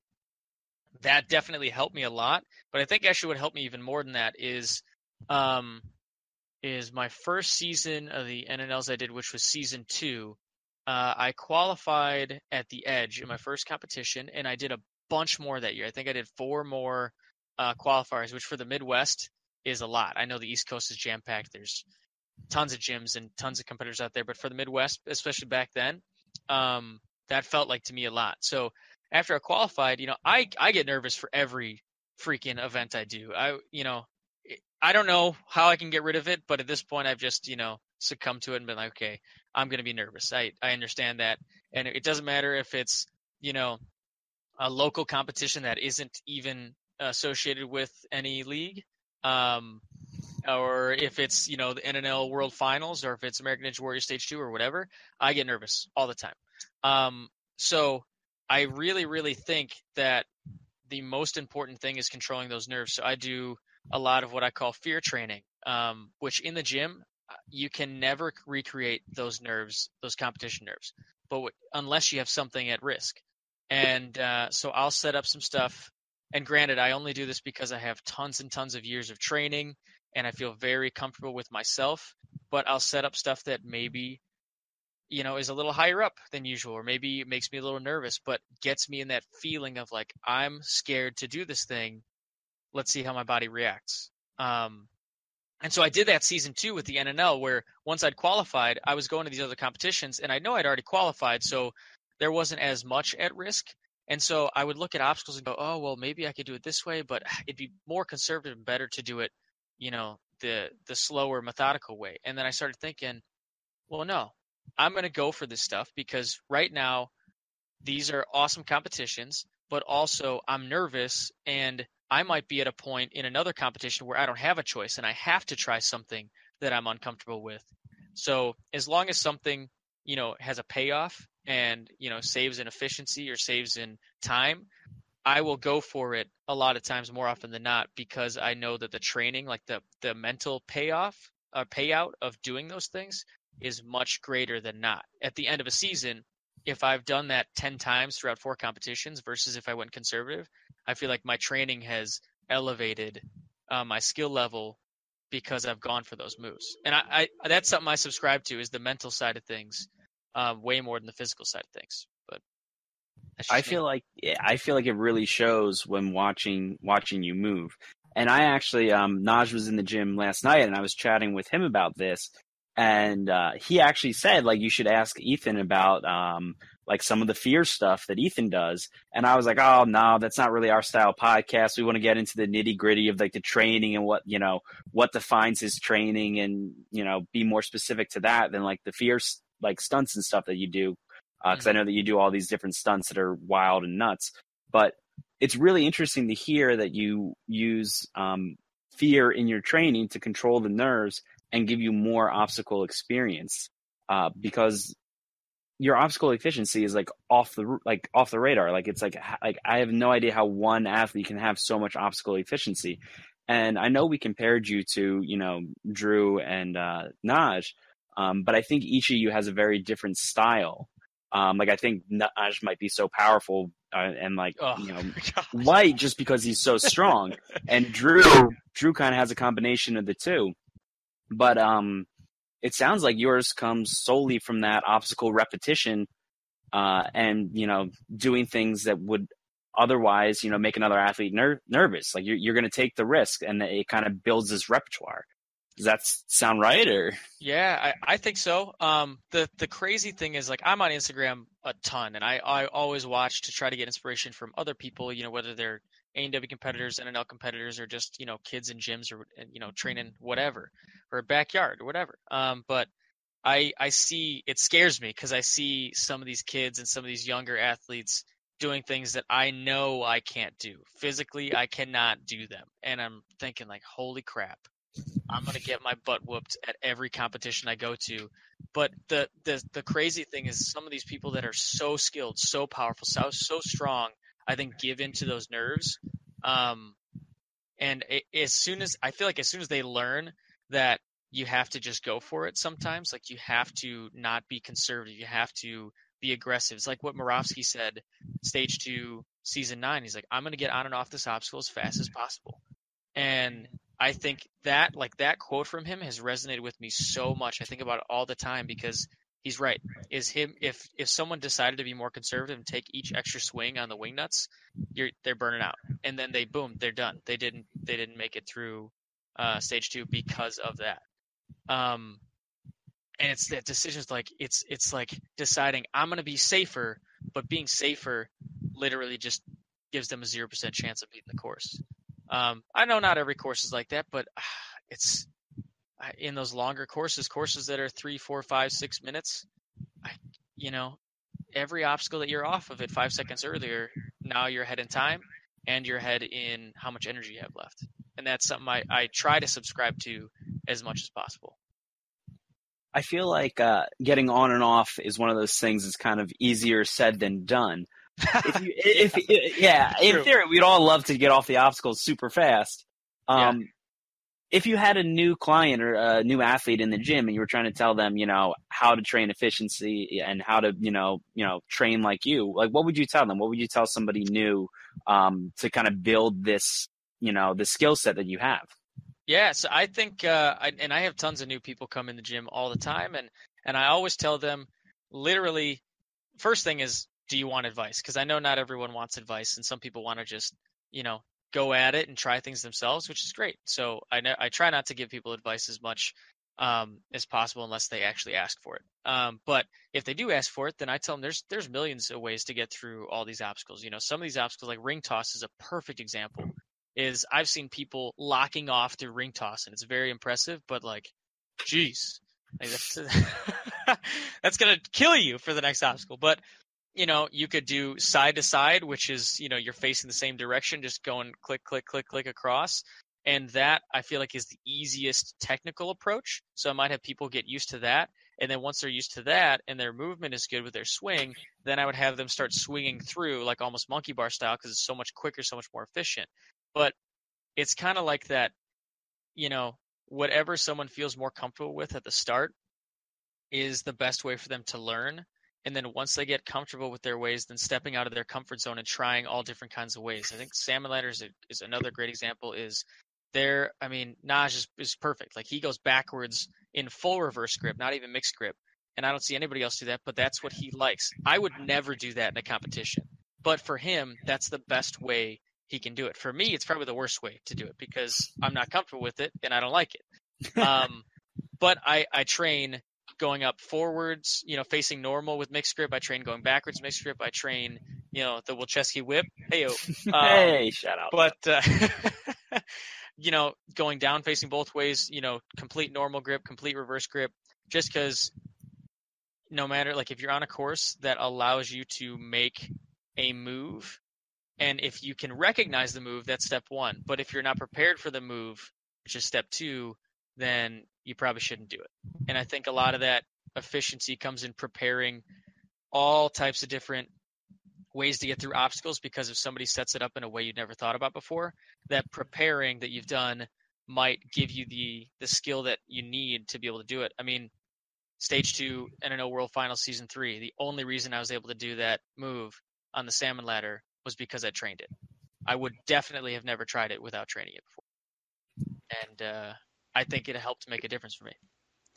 that definitely helped me a lot. But I think actually what helped me even more than that is um, is my first season of the NNLs I did, which was season two. Uh, I qualified at the Edge in my first competition, and I did a bunch more that year. I think I did four more uh, qualifiers, which for the Midwest is a lot. I know the East Coast is jam packed. There's tons of gyms and tons of competitors out there, but for the Midwest, especially back then, um, that felt like to me a lot. So after I qualified, you know, I I get nervous for every freaking event I do. I you know, I don't know how I can get rid of it, but at this point, I've just you know succumbed to it and been like, okay, I'm to be nervous. I I understand that, and it doesn't matter if it's you know a local competition that isn't even associated with any league. Um, or if it's you know the NNL World Finals, or if it's American Ninja Warrior Stage Two, or whatever, I get nervous all the time. Um, so I really, really think that the most important thing is controlling those nerves. So I do a lot of what I call fear training, um, which in the gym uh, you can never recreate those nerves, those competition nerves, but w- unless you have something at risk. And uh, so I'll set up some stuff. And granted, I only do this because I have tons and tons of years of training and I feel very comfortable with myself. But I'll set up stuff that maybe, you know, is a little higher up than usual, or maybe it makes me a little nervous, but gets me in that feeling of like, I'm scared to do this thing. Let's see how my body reacts. Um, and so I did that season two with the NNL, where once I'd qualified, I was going to these other competitions, and I know I'd already qualified, so there wasn't as much at risk. And so I would look at obstacles and go, oh, well, maybe I could do it this way, but it'd be more conservative and better to do it, you know, the the slower, methodical way. And then I started thinking, well, no, I'm going to go for this stuff because right now these are awesome competitions, but also I'm nervous and I might be at a point in another competition where I don't have a choice and I have to try something that I'm uncomfortable with. So as long as something, you know, has a payoff and you know saves in efficiency or saves in time i will go for it a lot of times more often than not because i know that the training like the the mental payoff or uh, payout of doing those things is much greater than not at the end of a season if i've done that 10 times throughout four competitions versus if i went conservative i feel like my training has elevated uh, my skill level because i've gone for those moves and I, I that's something i subscribe to is the mental side of things um, way more than the physical side of things. But I feel like I feel like it really shows when watching watching you move. And I actually, um, Naj was in the gym last night, and I was chatting with him about this, and uh, he actually said like you should ask Ethan about um, like some of the fear stuff that Ethan does. And I was like, oh no, that's not really our style podcast. We want to get into the nitty gritty of like the training and what you know what defines his training, and you know be more specific to that than like the fear like stunts and stuff that you do because uh, mm-hmm. I know that you do all these different stunts that are wild and nuts. But it's really interesting to hear that you use um, fear in your training to control the nerves and give you more obstacle experience uh, because your obstacle efficiency is like off the like off the radar like it's like like I have no idea how one athlete can have so much obstacle efficiency and I know we compared you to you know Drew and uh, Naj um, but I think each of you has a very different style. Um, like I think Naj might be so powerful uh, and like oh, you know light just because he's so strong, and Drew Drew kind of has a combination of the two. But um, it sounds like yours comes solely from that obstacle repetition, uh, and you know doing things that would otherwise you know make another athlete ner- nervous. Like you're you're going to take the risk, and it kind of builds this repertoire. Does that sound right or? Yeah, I, I think so. Um, the the crazy thing is like I'm on Instagram a ton, and I I always watch to try to get inspiration from other people. You know, whether they're ANW competitors, and NNL competitors, or just you know kids in gyms or you know training whatever, or a backyard or whatever. Um, but I I see it scares me because I see some of these kids and some of these younger athletes doing things that I know I can't do physically. I cannot do them, and I'm thinking like, holy crap! I'm gonna get my butt whooped at every competition I go to. But the the the crazy thing is some of these people that are so skilled, so powerful, so so strong, I think give into those nerves. Um, and it, as soon as I feel like as soon as they learn that you have to just go for it sometimes, like you have to not be conservative, you have to be aggressive. It's like what Moravsky said, stage two season nine. He's like, I'm going to get on and off this obstacle as fast as possible. And I think that, like that quote from him has resonated with me so much. I think about it all the time because he's right. Is him if if someone decided to be more conservative and take each extra swing on the wing nuts, you're they're burning out, and then they boom, they're done. They didn't they didn't make it through uh, stage two because of that. Um, and it's that decisions like it's it's like deciding I'm to be safer, but being safer literally just gives them a zero percent chance of beating the course. Um, I know not every course is like that, but uh, it's in those longer courses, courses that are three, four, five, six minutes. I, you know, every obstacle that you're off of it five seconds earlier, now you're ahead in time and you're ahead in how much energy you have left. And that's something I, I try to subscribe to as much as possible. I feel like uh, getting on and off is one of those things that's kind of easier said than done. if you, if, if, yeah, in theory, we'd all love to get off the obstacles super fast. Um, yeah. If you had a new client or a new athlete in the gym and you were trying to tell them, you know, how to train efficiency and how to, you know, you know, train like you, like what would you tell them? What would you tell somebody new um, to kind of build this, you know, the skill set that you have? Yeah, so I think, uh, I, and I have tons of new people come in the gym all the time, and and I always tell them, literally, first thing is, do you want advice? Because I know not everyone wants advice, and some people want to just, you know, go at it and try things themselves, which is great. So I I try not to give people advice as much um, as possible unless they actually ask for it. Um, but if they do ask for it, then I tell them there's there's millions of ways to get through all these obstacles. You know, some of these obstacles, like ring toss, is a perfect example is I've seen people locking off through ring toss, and it's very impressive. But like, jeez, like that's, that's gonna kill you for the next obstacle. But you know, you could do side to side, which is you know you're facing the same direction, just going click, click, click, click across. And that I feel like is the easiest technical approach. So I might have people get used to that. And then once they're used to that and their movement is good with their swing, then I would have them start swinging through like almost monkey bar style because it's so much quicker, so much more efficient. But it's kind of like that, you know, whatever someone feels more comfortable with at the start is the best way for them to learn. And then once they get comfortable with their ways, then stepping out of their comfort zone and trying all different kinds of ways. I think salmon ladder is, a, is another great example. Is there? I mean, Naj is, is perfect. Like he goes backwards in full reverse grip, not even mixed grip. And I don't see anybody else do that, but that's what he likes. I would never do that in a competition. But for him, that's the best way he can do it. For me, it's probably the worst way to do it because I'm not comfortable with it and I don't like it. Um, but I, I train going up forwards, you know, facing normal with mixed grip. I train going backwards mixed grip. I train, you know, the Wilczewski whip. Hey, um, hey, shout out. But, uh, you know, going down facing both ways, you know, complete normal grip, complete reverse grip, just because no matter, like, if you're on a course that allows you to make a move and if you can recognize the move, that's step one. But if you're not prepared for the move, which is step two, then you probably shouldn't do it. And I think a lot of that efficiency comes in preparing all types of different ways to get through obstacles because if somebody sets it up in a way you'd never thought about before, that preparing that you've done might give you the the skill that you need to be able to do it. I mean, stage two NNL World Final Season three. The only reason I was able to do that move on the salmon ladder was because I trained it. I would definitely have never tried it without training it before. And uh, I think it helped make a difference for me.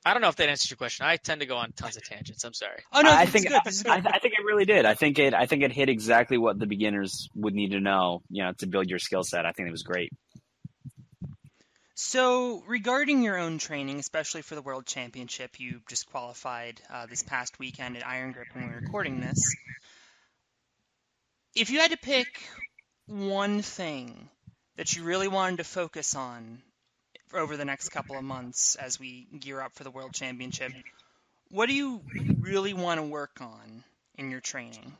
I don't know if that answers your question. I tend to go on tons of tangents. I'm sorry. Oh no, I think I, I, think it really did. I think it I think it hit exactly what the beginners would need to know, you know, to build your skill set. I think it was great. So, regarding your own training, especially for the World Championship, you just qualified uh, this past weekend at Iron Grip when we were recording this if you had to pick one thing that you really wanted to focus on over the next couple of months as we gear up for the World Championship, what do you really want to work on in your training?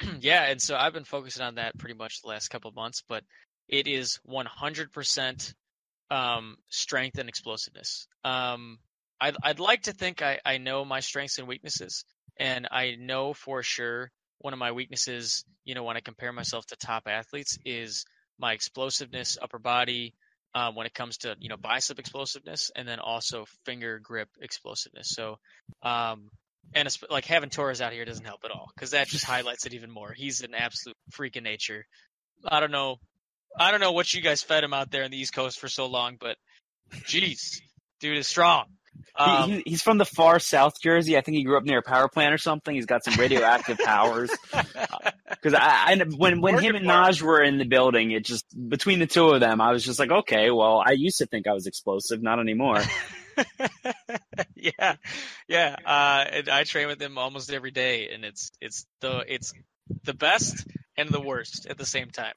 yeah, and so I've been focusing on that pretty much the last couple of months, but it is 100% um, strength and explosiveness. Um, I'd, I'd like to think I, I know my strengths and weaknesses, and I know for sure one of my weaknesses, you know, when I compare myself to top athletes is my explosiveness, upper body, um, when it comes to, you know, bicep explosiveness and then also finger grip explosiveness. So, um, and like having Torres out here doesn't help at all because that just highlights it even more. He's an absolute freak of nature. I don't know. I don't know what you guys fed him out there in the East Coast for so long, but jeez, dude is strong. Um, he, he's from the far South Jersey. I think he grew up near a power plant or something. He's got some radioactive powers. Because I, I, when when him and Naj were in the building, it just between the two of them, I was just like, okay, well, I used to think I was explosive, not anymore. yeah, yeah. Uh, I train with him almost every day, and it's it's the it's the best and the worst at the same time.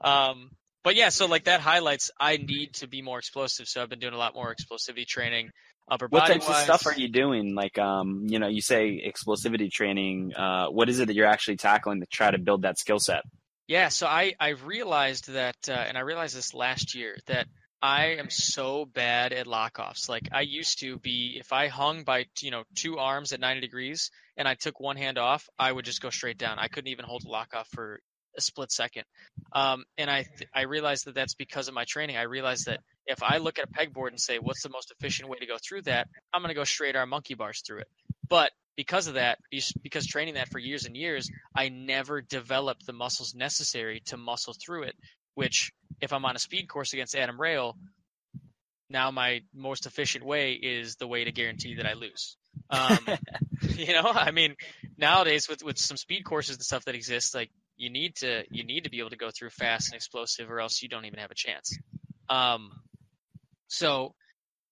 Um, but yeah, so like that highlights I need to be more explosive. So I've been doing a lot more explosivity training. Upper what types of stuff are you doing? Like, um, you know, you say explosivity training. Uh, what is it that you're actually tackling to try to build that skill set? Yeah, so I I realized that, uh, and I realized this last year that I am so bad at lockoffs. Like I used to be, if I hung by you know two arms at 90 degrees and I took one hand off, I would just go straight down. I couldn't even hold a lockoff for a split second. Um, and I th- I realized that that's because of my training. I realized that if I look at a pegboard and say what's the most efficient way to go through that, I'm going to go straight arm monkey bars through it. But because of that, because training that for years and years, I never developed the muscles necessary to muscle through it which if I'm on a speed course against Adam Rayl, now my most efficient way is the way to guarantee that I lose. Um, you know, I mean, nowadays with with some speed courses and stuff that exist, like you need to you need to be able to go through fast and explosive, or else you don't even have a chance. Um, so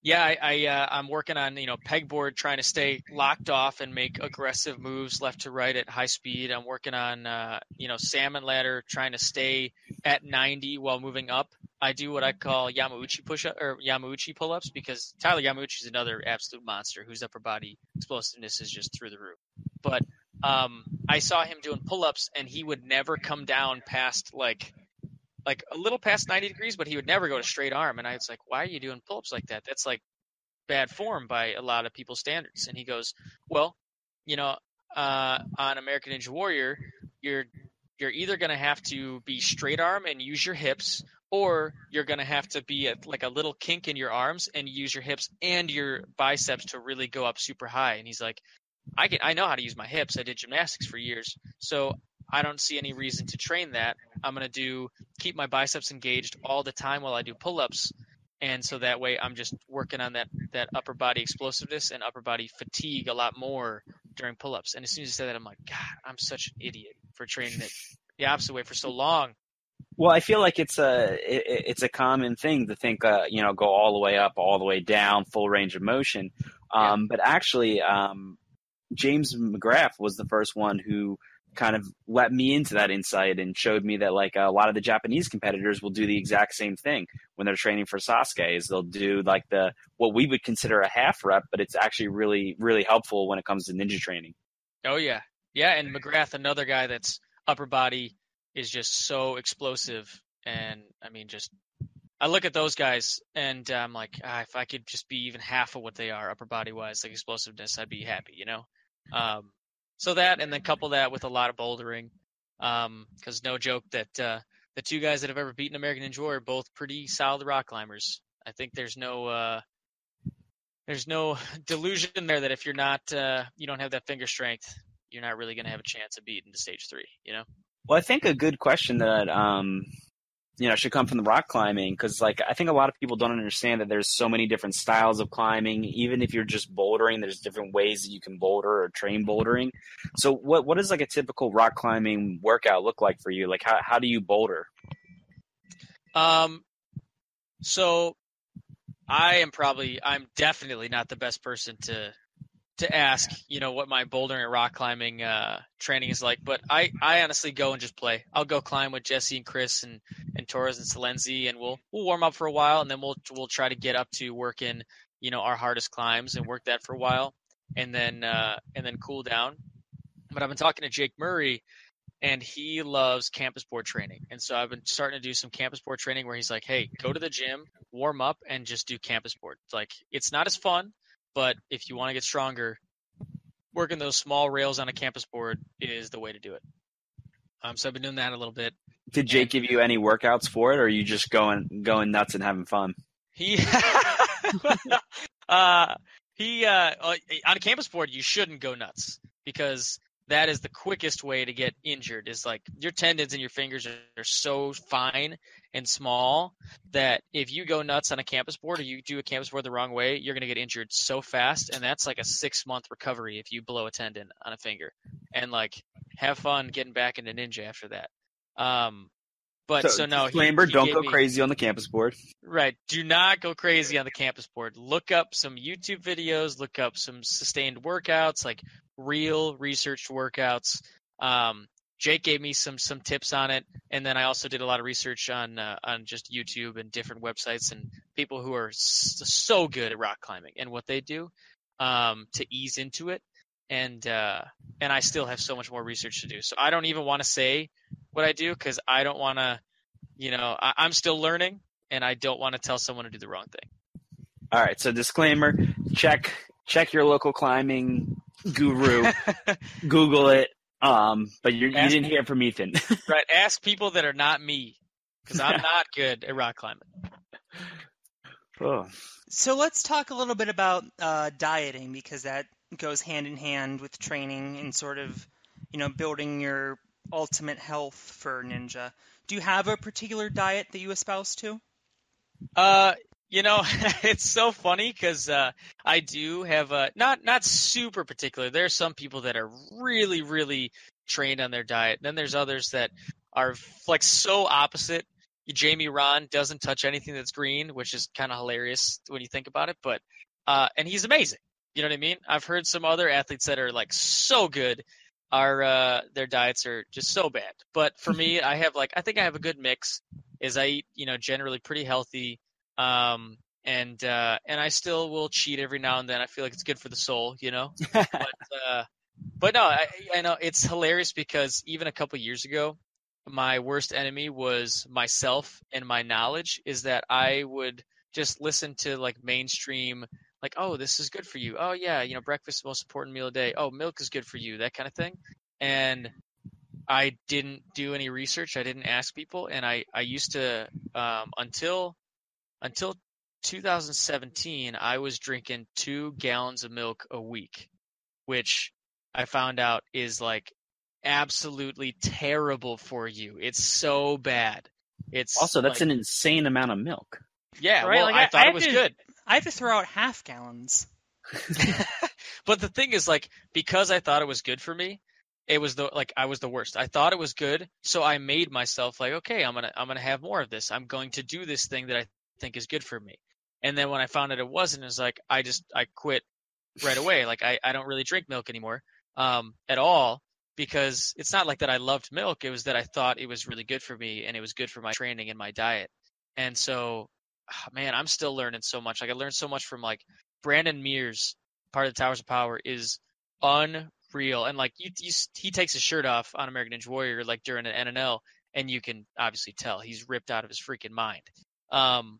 yeah, I, I uh, I'm working on you know pegboard, trying to stay locked off and make aggressive moves left to right at high speed. I'm working on uh, you know salmon ladder, trying to stay at 90 while moving up. I do what I call Yamauchi push up or Yamauchi pull ups because Tyler Yamauchi is another absolute monster whose upper body explosiveness is just through the roof. But um, I saw him doing pull ups and he would never come down past like like a little past 90 degrees, but he would never go to straight arm. And I was like, why are you doing pull ups like that? That's like bad form by a lot of people's standards. And he goes, well, you know, uh, on American Ninja Warrior, you're you're either going to have to be straight arm and use your hips, or you're going to have to be at like a little kink in your arms and use your hips and your biceps to really go up super high. And he's like, I can I know how to use my hips. I did gymnastics for years, so I don't see any reason to train that. I'm going to do keep my biceps engaged all the time while I do pull-ups. And so that way I'm just working on that, that upper body explosiveness and upper body fatigue a lot more during pull-ups. And as soon as you said that, I'm like, God, I'm such an idiot for training it the opposite way for so long. Well, I feel like it's a it, it's a common thing to think, uh, you know, go all the way up, all the way down, full range of motion. Um, yeah. But actually, um, James McGrath was the first one who kind of let me into that insight and showed me that like a lot of the Japanese competitors will do the exact same thing when they're training for Sasuke is they'll do like the what we would consider a half rep, but it's actually really really helpful when it comes to ninja training. Oh yeah, yeah, and McGrath, another guy that's upper body is just so explosive, and I mean just. I look at those guys and I'm um, like, ah, if I could just be even half of what they are upper body wise, like explosiveness, I'd be happy, you know. Um, so that, and then couple that with a lot of bouldering, because um, no joke that uh, the two guys that have ever beaten American Ninja are both pretty solid rock climbers. I think there's no uh, there's no delusion there that if you're not uh, you don't have that finger strength, you're not really going to have a chance of beating to stage three. You know. Well, I think a good question that um, you know should come from the rock climbing because like i think a lot of people don't understand that there's so many different styles of climbing. Even if you're just bouldering there's different ways that you can boulder or train bouldering. So what what does like a typical rock climbing workout look like for you? Like how, how do you boulder? Um so i am probably i'm definitely not the best person to to ask, you know, what my bouldering and rock climbing uh, training is like. But I, I honestly go and just play. I'll go climb with Jesse and Chris and, and Torres and Silenzi, and we'll we'll warm up for a while, and then we'll we'll try to get up to working, you know, our hardest climbs and work that for a while, and then uh, and then cool down. But I've been talking to Jake Murray, and he loves campus board training, and so I've been starting to do some campus board training where he's like, "Hey, go to the gym, warm up, and just do campus board." Like it's not as fun but if you want to get stronger, working those small rails on a campus board is the way to do it. Um, so I've been doing that a little bit. Did Jake give you any workouts for it, or are you just going going nuts and having fun? He, uh, he uh, on a campus board, you shouldn't go nuts because that is the quickest way to get injured is like your tendons and your fingers are, so fine and small that if you go nuts on a campus board or you do a campus board the wrong way, you're going to get injured so fast. And that's like a six month recovery if you blow a tendon on a finger. And like, have fun getting back into ninja after that. Um, but so, so no, disclaimer: he, he don't go me, crazy on the campus board. Right, do not go crazy on the campus board. Look up some YouTube videos. Look up some sustained workouts, like real researched workouts. Um, Jake gave me some some tips on it, and then I also did a lot of research on uh, on just YouTube and different websites and people who are so good at rock climbing and what they do um, to ease into it. And uh, and I still have so much more research to do. So I don't even want to say what I do because I don't want to, you know, I, I'm still learning, and I don't want to tell someone to do the wrong thing. All right. So disclaimer: check check your local climbing guru. Google it. Um, but you didn't hear from Ethan. right. Ask people that are not me, because I'm not good at rock climbing. Oh. So let's talk a little bit about uh, dieting because that goes hand in hand with training and sort of, you know, building your ultimate health for ninja. Do you have a particular diet that you espouse to? Uh, you know, it's so funny because uh, I do have a not not super particular. There are some people that are really really trained on their diet. Then there's others that are like so opposite. Jamie Rahn doesn't touch anything that's green, which is kind of hilarious when you think about it. But uh, and he's amazing. You know what I mean? I've heard some other athletes that are like so good. Are uh, their diets are just so bad. But for me, I have like I think I have a good mix. Is I eat you know generally pretty healthy um, and uh, and I still will cheat every now and then. I feel like it's good for the soul, you know. but uh, but no, I, I know it's hilarious because even a couple years ago, my worst enemy was myself and my knowledge. Is that I would just listen to like mainstream, like oh this is good for you. Oh yeah, you know breakfast is the most important meal of the day. Oh milk is good for you, that kind of thing. And I didn't do any research. I didn't ask people, and I I used to um, until until 2017, I was drinking two gallons of milk a week, which I found out is like absolutely terrible for you. It's so bad. It's also that's like, an insane amount of milk. Yeah, right? well, like, I, I, thought I it was to, good. I have to throw out half gallons. but the thing is, like, because I thought it was good for me, it was the like I was the worst. I thought it was good, so I made myself like, okay, I'm gonna I'm gonna have more of this. I'm going to do this thing that I think is good for me. And then when I found out it wasn't, it was like I just I quit right away. Like I, I don't really drink milk anymore um, at all because it's not like that I loved milk. It was that I thought it was really good for me and it was good for my training and my diet. And so, ah, man, I'm still learning so much. Like I learned so much from like Brandon Mears, part of the Towers of Power, is unreal. And like you, you, he takes his shirt off on American Ninja Warrior like during an NNL, and you can obviously tell he's ripped out of his freaking mind. Um,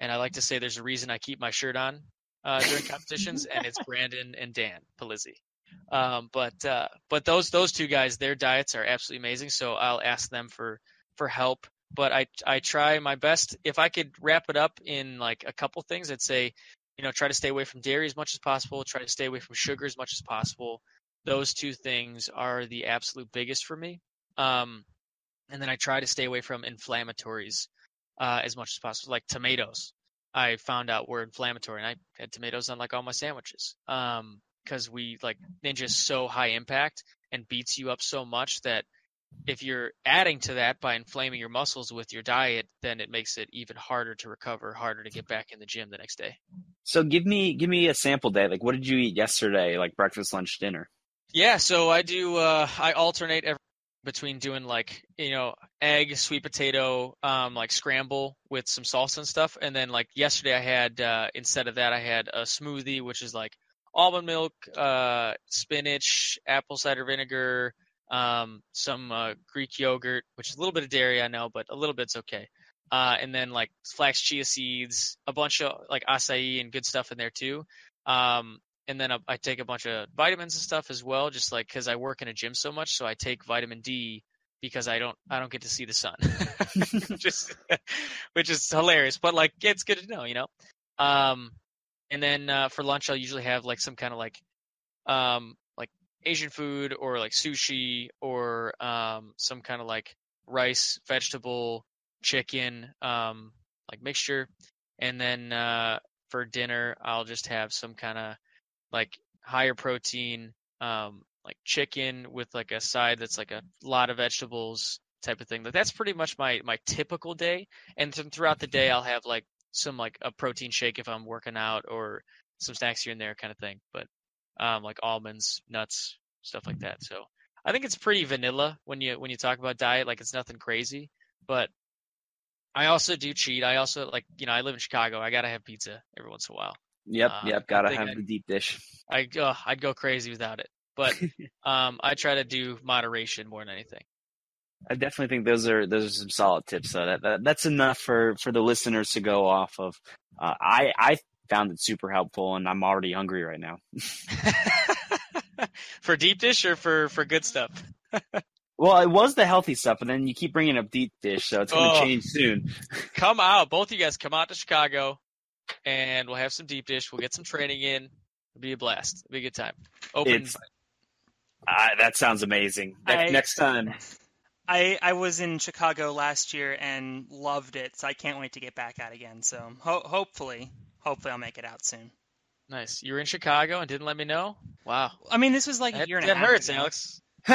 and I like to say there's a reason I keep my shirt on uh, during competitions, and it's Brandon and Dan Polizzi. Um, but uh, but those those two guys, their diets are absolutely amazing. So I'll ask them for for help. But I I try my best. If I could wrap it up in like a couple things, I'd say, you know, try to stay away from dairy as much as possible. Try to stay away from sugar as much as possible. Those two things are the absolute biggest for me. Um, and then I try to stay away from inflammatories uh, as much as possible. Like tomatoes, I found out were inflammatory, and I had tomatoes on like all my sandwiches. Um, because we like Ninja is so high impact and beats you up so much that if you're adding to that by inflaming your muscles with your diet, then it makes it even harder to recover, harder to get back in the gym the next day. So give me give me a sample day. Like what did you eat yesterday? Like breakfast, lunch, dinner? Yeah, so I do. Uh, I alternate every between doing like you know egg sweet potato um like scramble with some salsa and stuff and then like yesterday i had uh instead of that i had a smoothie which is like almond milk uh spinach apple cider vinegar um some uh, greek yogurt which is a little bit of dairy i know but a little bit's okay uh and then like flax chia seeds a bunch of like acai and good stuff in there too um and then I take a bunch of vitamins and stuff as well, just like because I work in a gym so much, so I take vitamin D because I don't I don't get to see the sun, just which is hilarious, but like it's good to know, you know. Um, and then uh, for lunch I'll usually have like some kind of like um like Asian food or like sushi or um, some kind of like rice, vegetable, chicken, um, like mixture, and then uh, for dinner I'll just have some kind of like higher protein, um, like chicken with like a side that's like a lot of vegetables type of thing. Like that's pretty much my my typical day. And th- throughout the day I'll have like some like a protein shake if I'm working out or some snacks here and there kind of thing. But um, like almonds, nuts, stuff like that. So I think it's pretty vanilla when you when you talk about diet. Like it's nothing crazy. But I also do cheat. I also like you know I live in Chicago. I gotta have pizza every once in a while. Yep, Uh, yep. Gotta have I- the deep dish. I uh, I'd go crazy without it. But um, I try to do moderation more than anything. I definitely think those are those are some solid tips. So that, that that's enough for for the listeners to go off of. Uh, I I found it super helpful, and I'm already hungry right now. for deep dish or for for good stuff. Well, it was the healthy stuff, and then you keep bringing up deep dish, so it's going to Oh. change soon. Come out, both of you guys come out to Chicago, and we'll have some deep dish. We'll get some training in. It'll be a blast. It'll be a good time. Open. Uh, that sounds amazing. Ne- I- Next time, I, I was in Chicago last year and loved it, so I can't wait to get back out again. So ho- hopefully, hopefully I'll make it out soon. Nice. You were in Chicago and didn't let me know. Wow. I mean, this was like a year and a half That hurts, ago. Alex.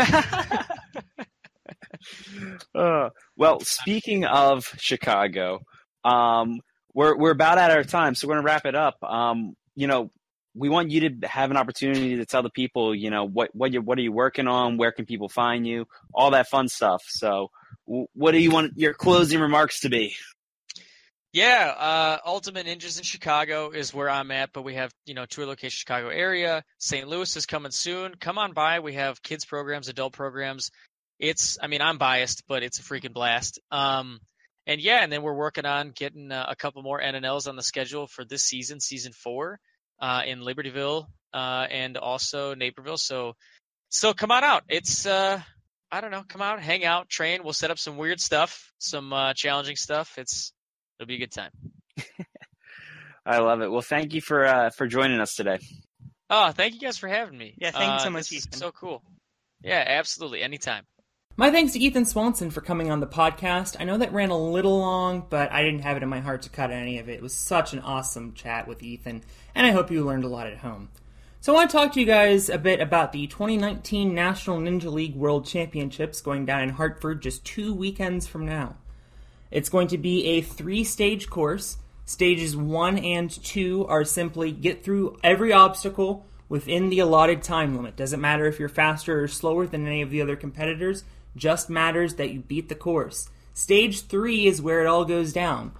uh, well, speaking of Chicago, um, we're we're about at our time, so we're to wrap it up. Um, you know, we want you to have an opportunity to tell the people, you know, what what you what are you working on? Where can people find you? All that fun stuff. So, what do you want your closing remarks to be? Yeah, uh, Ultimate Ninjas in Chicago is where I'm at, but we have, you know, tour location Chicago area. St. Louis is coming soon. Come on by. We have kids programs, adult programs. It's, I mean, I'm biased, but it's a freaking blast. Um, and yeah, and then we're working on getting uh, a couple more NNLs on the schedule for this season, season four, uh, in Libertyville, uh, and also Naperville. So, so come on out. It's, uh, I don't know, come out, hang out, train. We'll set up some weird stuff, some, uh, challenging stuff. It's, It'll be a good time. I love it. Well, thank you for uh, for joining us today. Oh, thank you guys for having me. Yeah, thank you so Uh, much, this is So cool. Yeah, absolutely. Anytime. My thanks to Ethan Swanson for coming on the podcast. I know that ran a little long, but I didn't have it in my heart to cut any of it. It was such an awesome chat with Ethan, and I hope you learned a lot at home. So I want to talk to you guys a bit about the 2019 National Ninja League World Championships going down in Hartford just two weekends from now. It's going to be a three stage course. Stages one and two are simply get through every obstacle within the allotted time limit. Doesn't matter if you're faster or slower than any of the other competitors, just matters that you beat the course. Stage three is where it all goes down.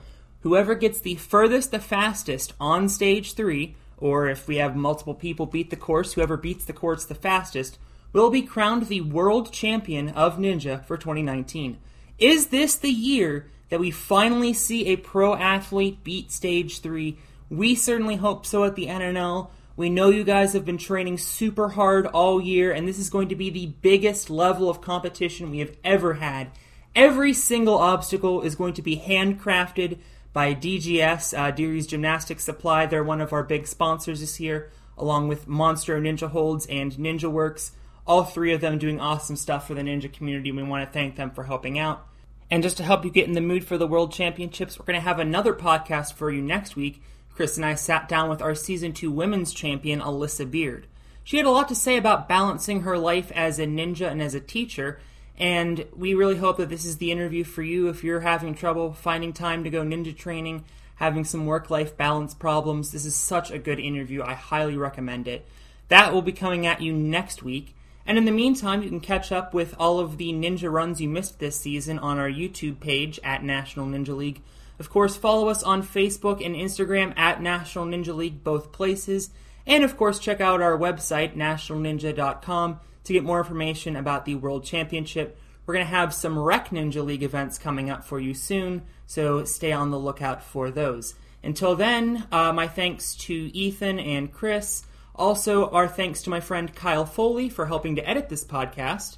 Whoever gets the furthest, the fastest on stage three, or if we have multiple people beat the course, whoever beats the course the fastest, will be crowned the world champion of Ninja for 2019. Is this the year that we finally see a pro athlete beat stage three? We certainly hope so at the NNL. We know you guys have been training super hard all year, and this is going to be the biggest level of competition we have ever had. Every single obstacle is going to be handcrafted by DGS, uh, Deary's Gymnastics Supply. They're one of our big sponsors this year, along with Monster Ninja Holds and Ninja Works. All three of them doing awesome stuff for the ninja community. We want to thank them for helping out. And just to help you get in the mood for the World Championships, we're going to have another podcast for you next week. Chris and I sat down with our Season 2 Women's Champion, Alyssa Beard. She had a lot to say about balancing her life as a ninja and as a teacher, and we really hope that this is the interview for you if you're having trouble finding time to go ninja training, having some work life balance problems. This is such a good interview. I highly recommend it. That will be coming at you next week. And in the meantime, you can catch up with all of the ninja runs you missed this season on our YouTube page at National Ninja League. Of course, follow us on Facebook and Instagram at National Ninja League, both places. And of course, check out our website, nationalninja.com, to get more information about the World Championship. We're going to have some Rec Ninja League events coming up for you soon, so stay on the lookout for those. Until then, uh, my thanks to Ethan and Chris. Also, our thanks to my friend Kyle Foley for helping to edit this podcast.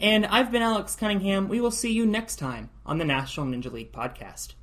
And I've been Alex Cunningham. We will see you next time on the National Ninja League podcast.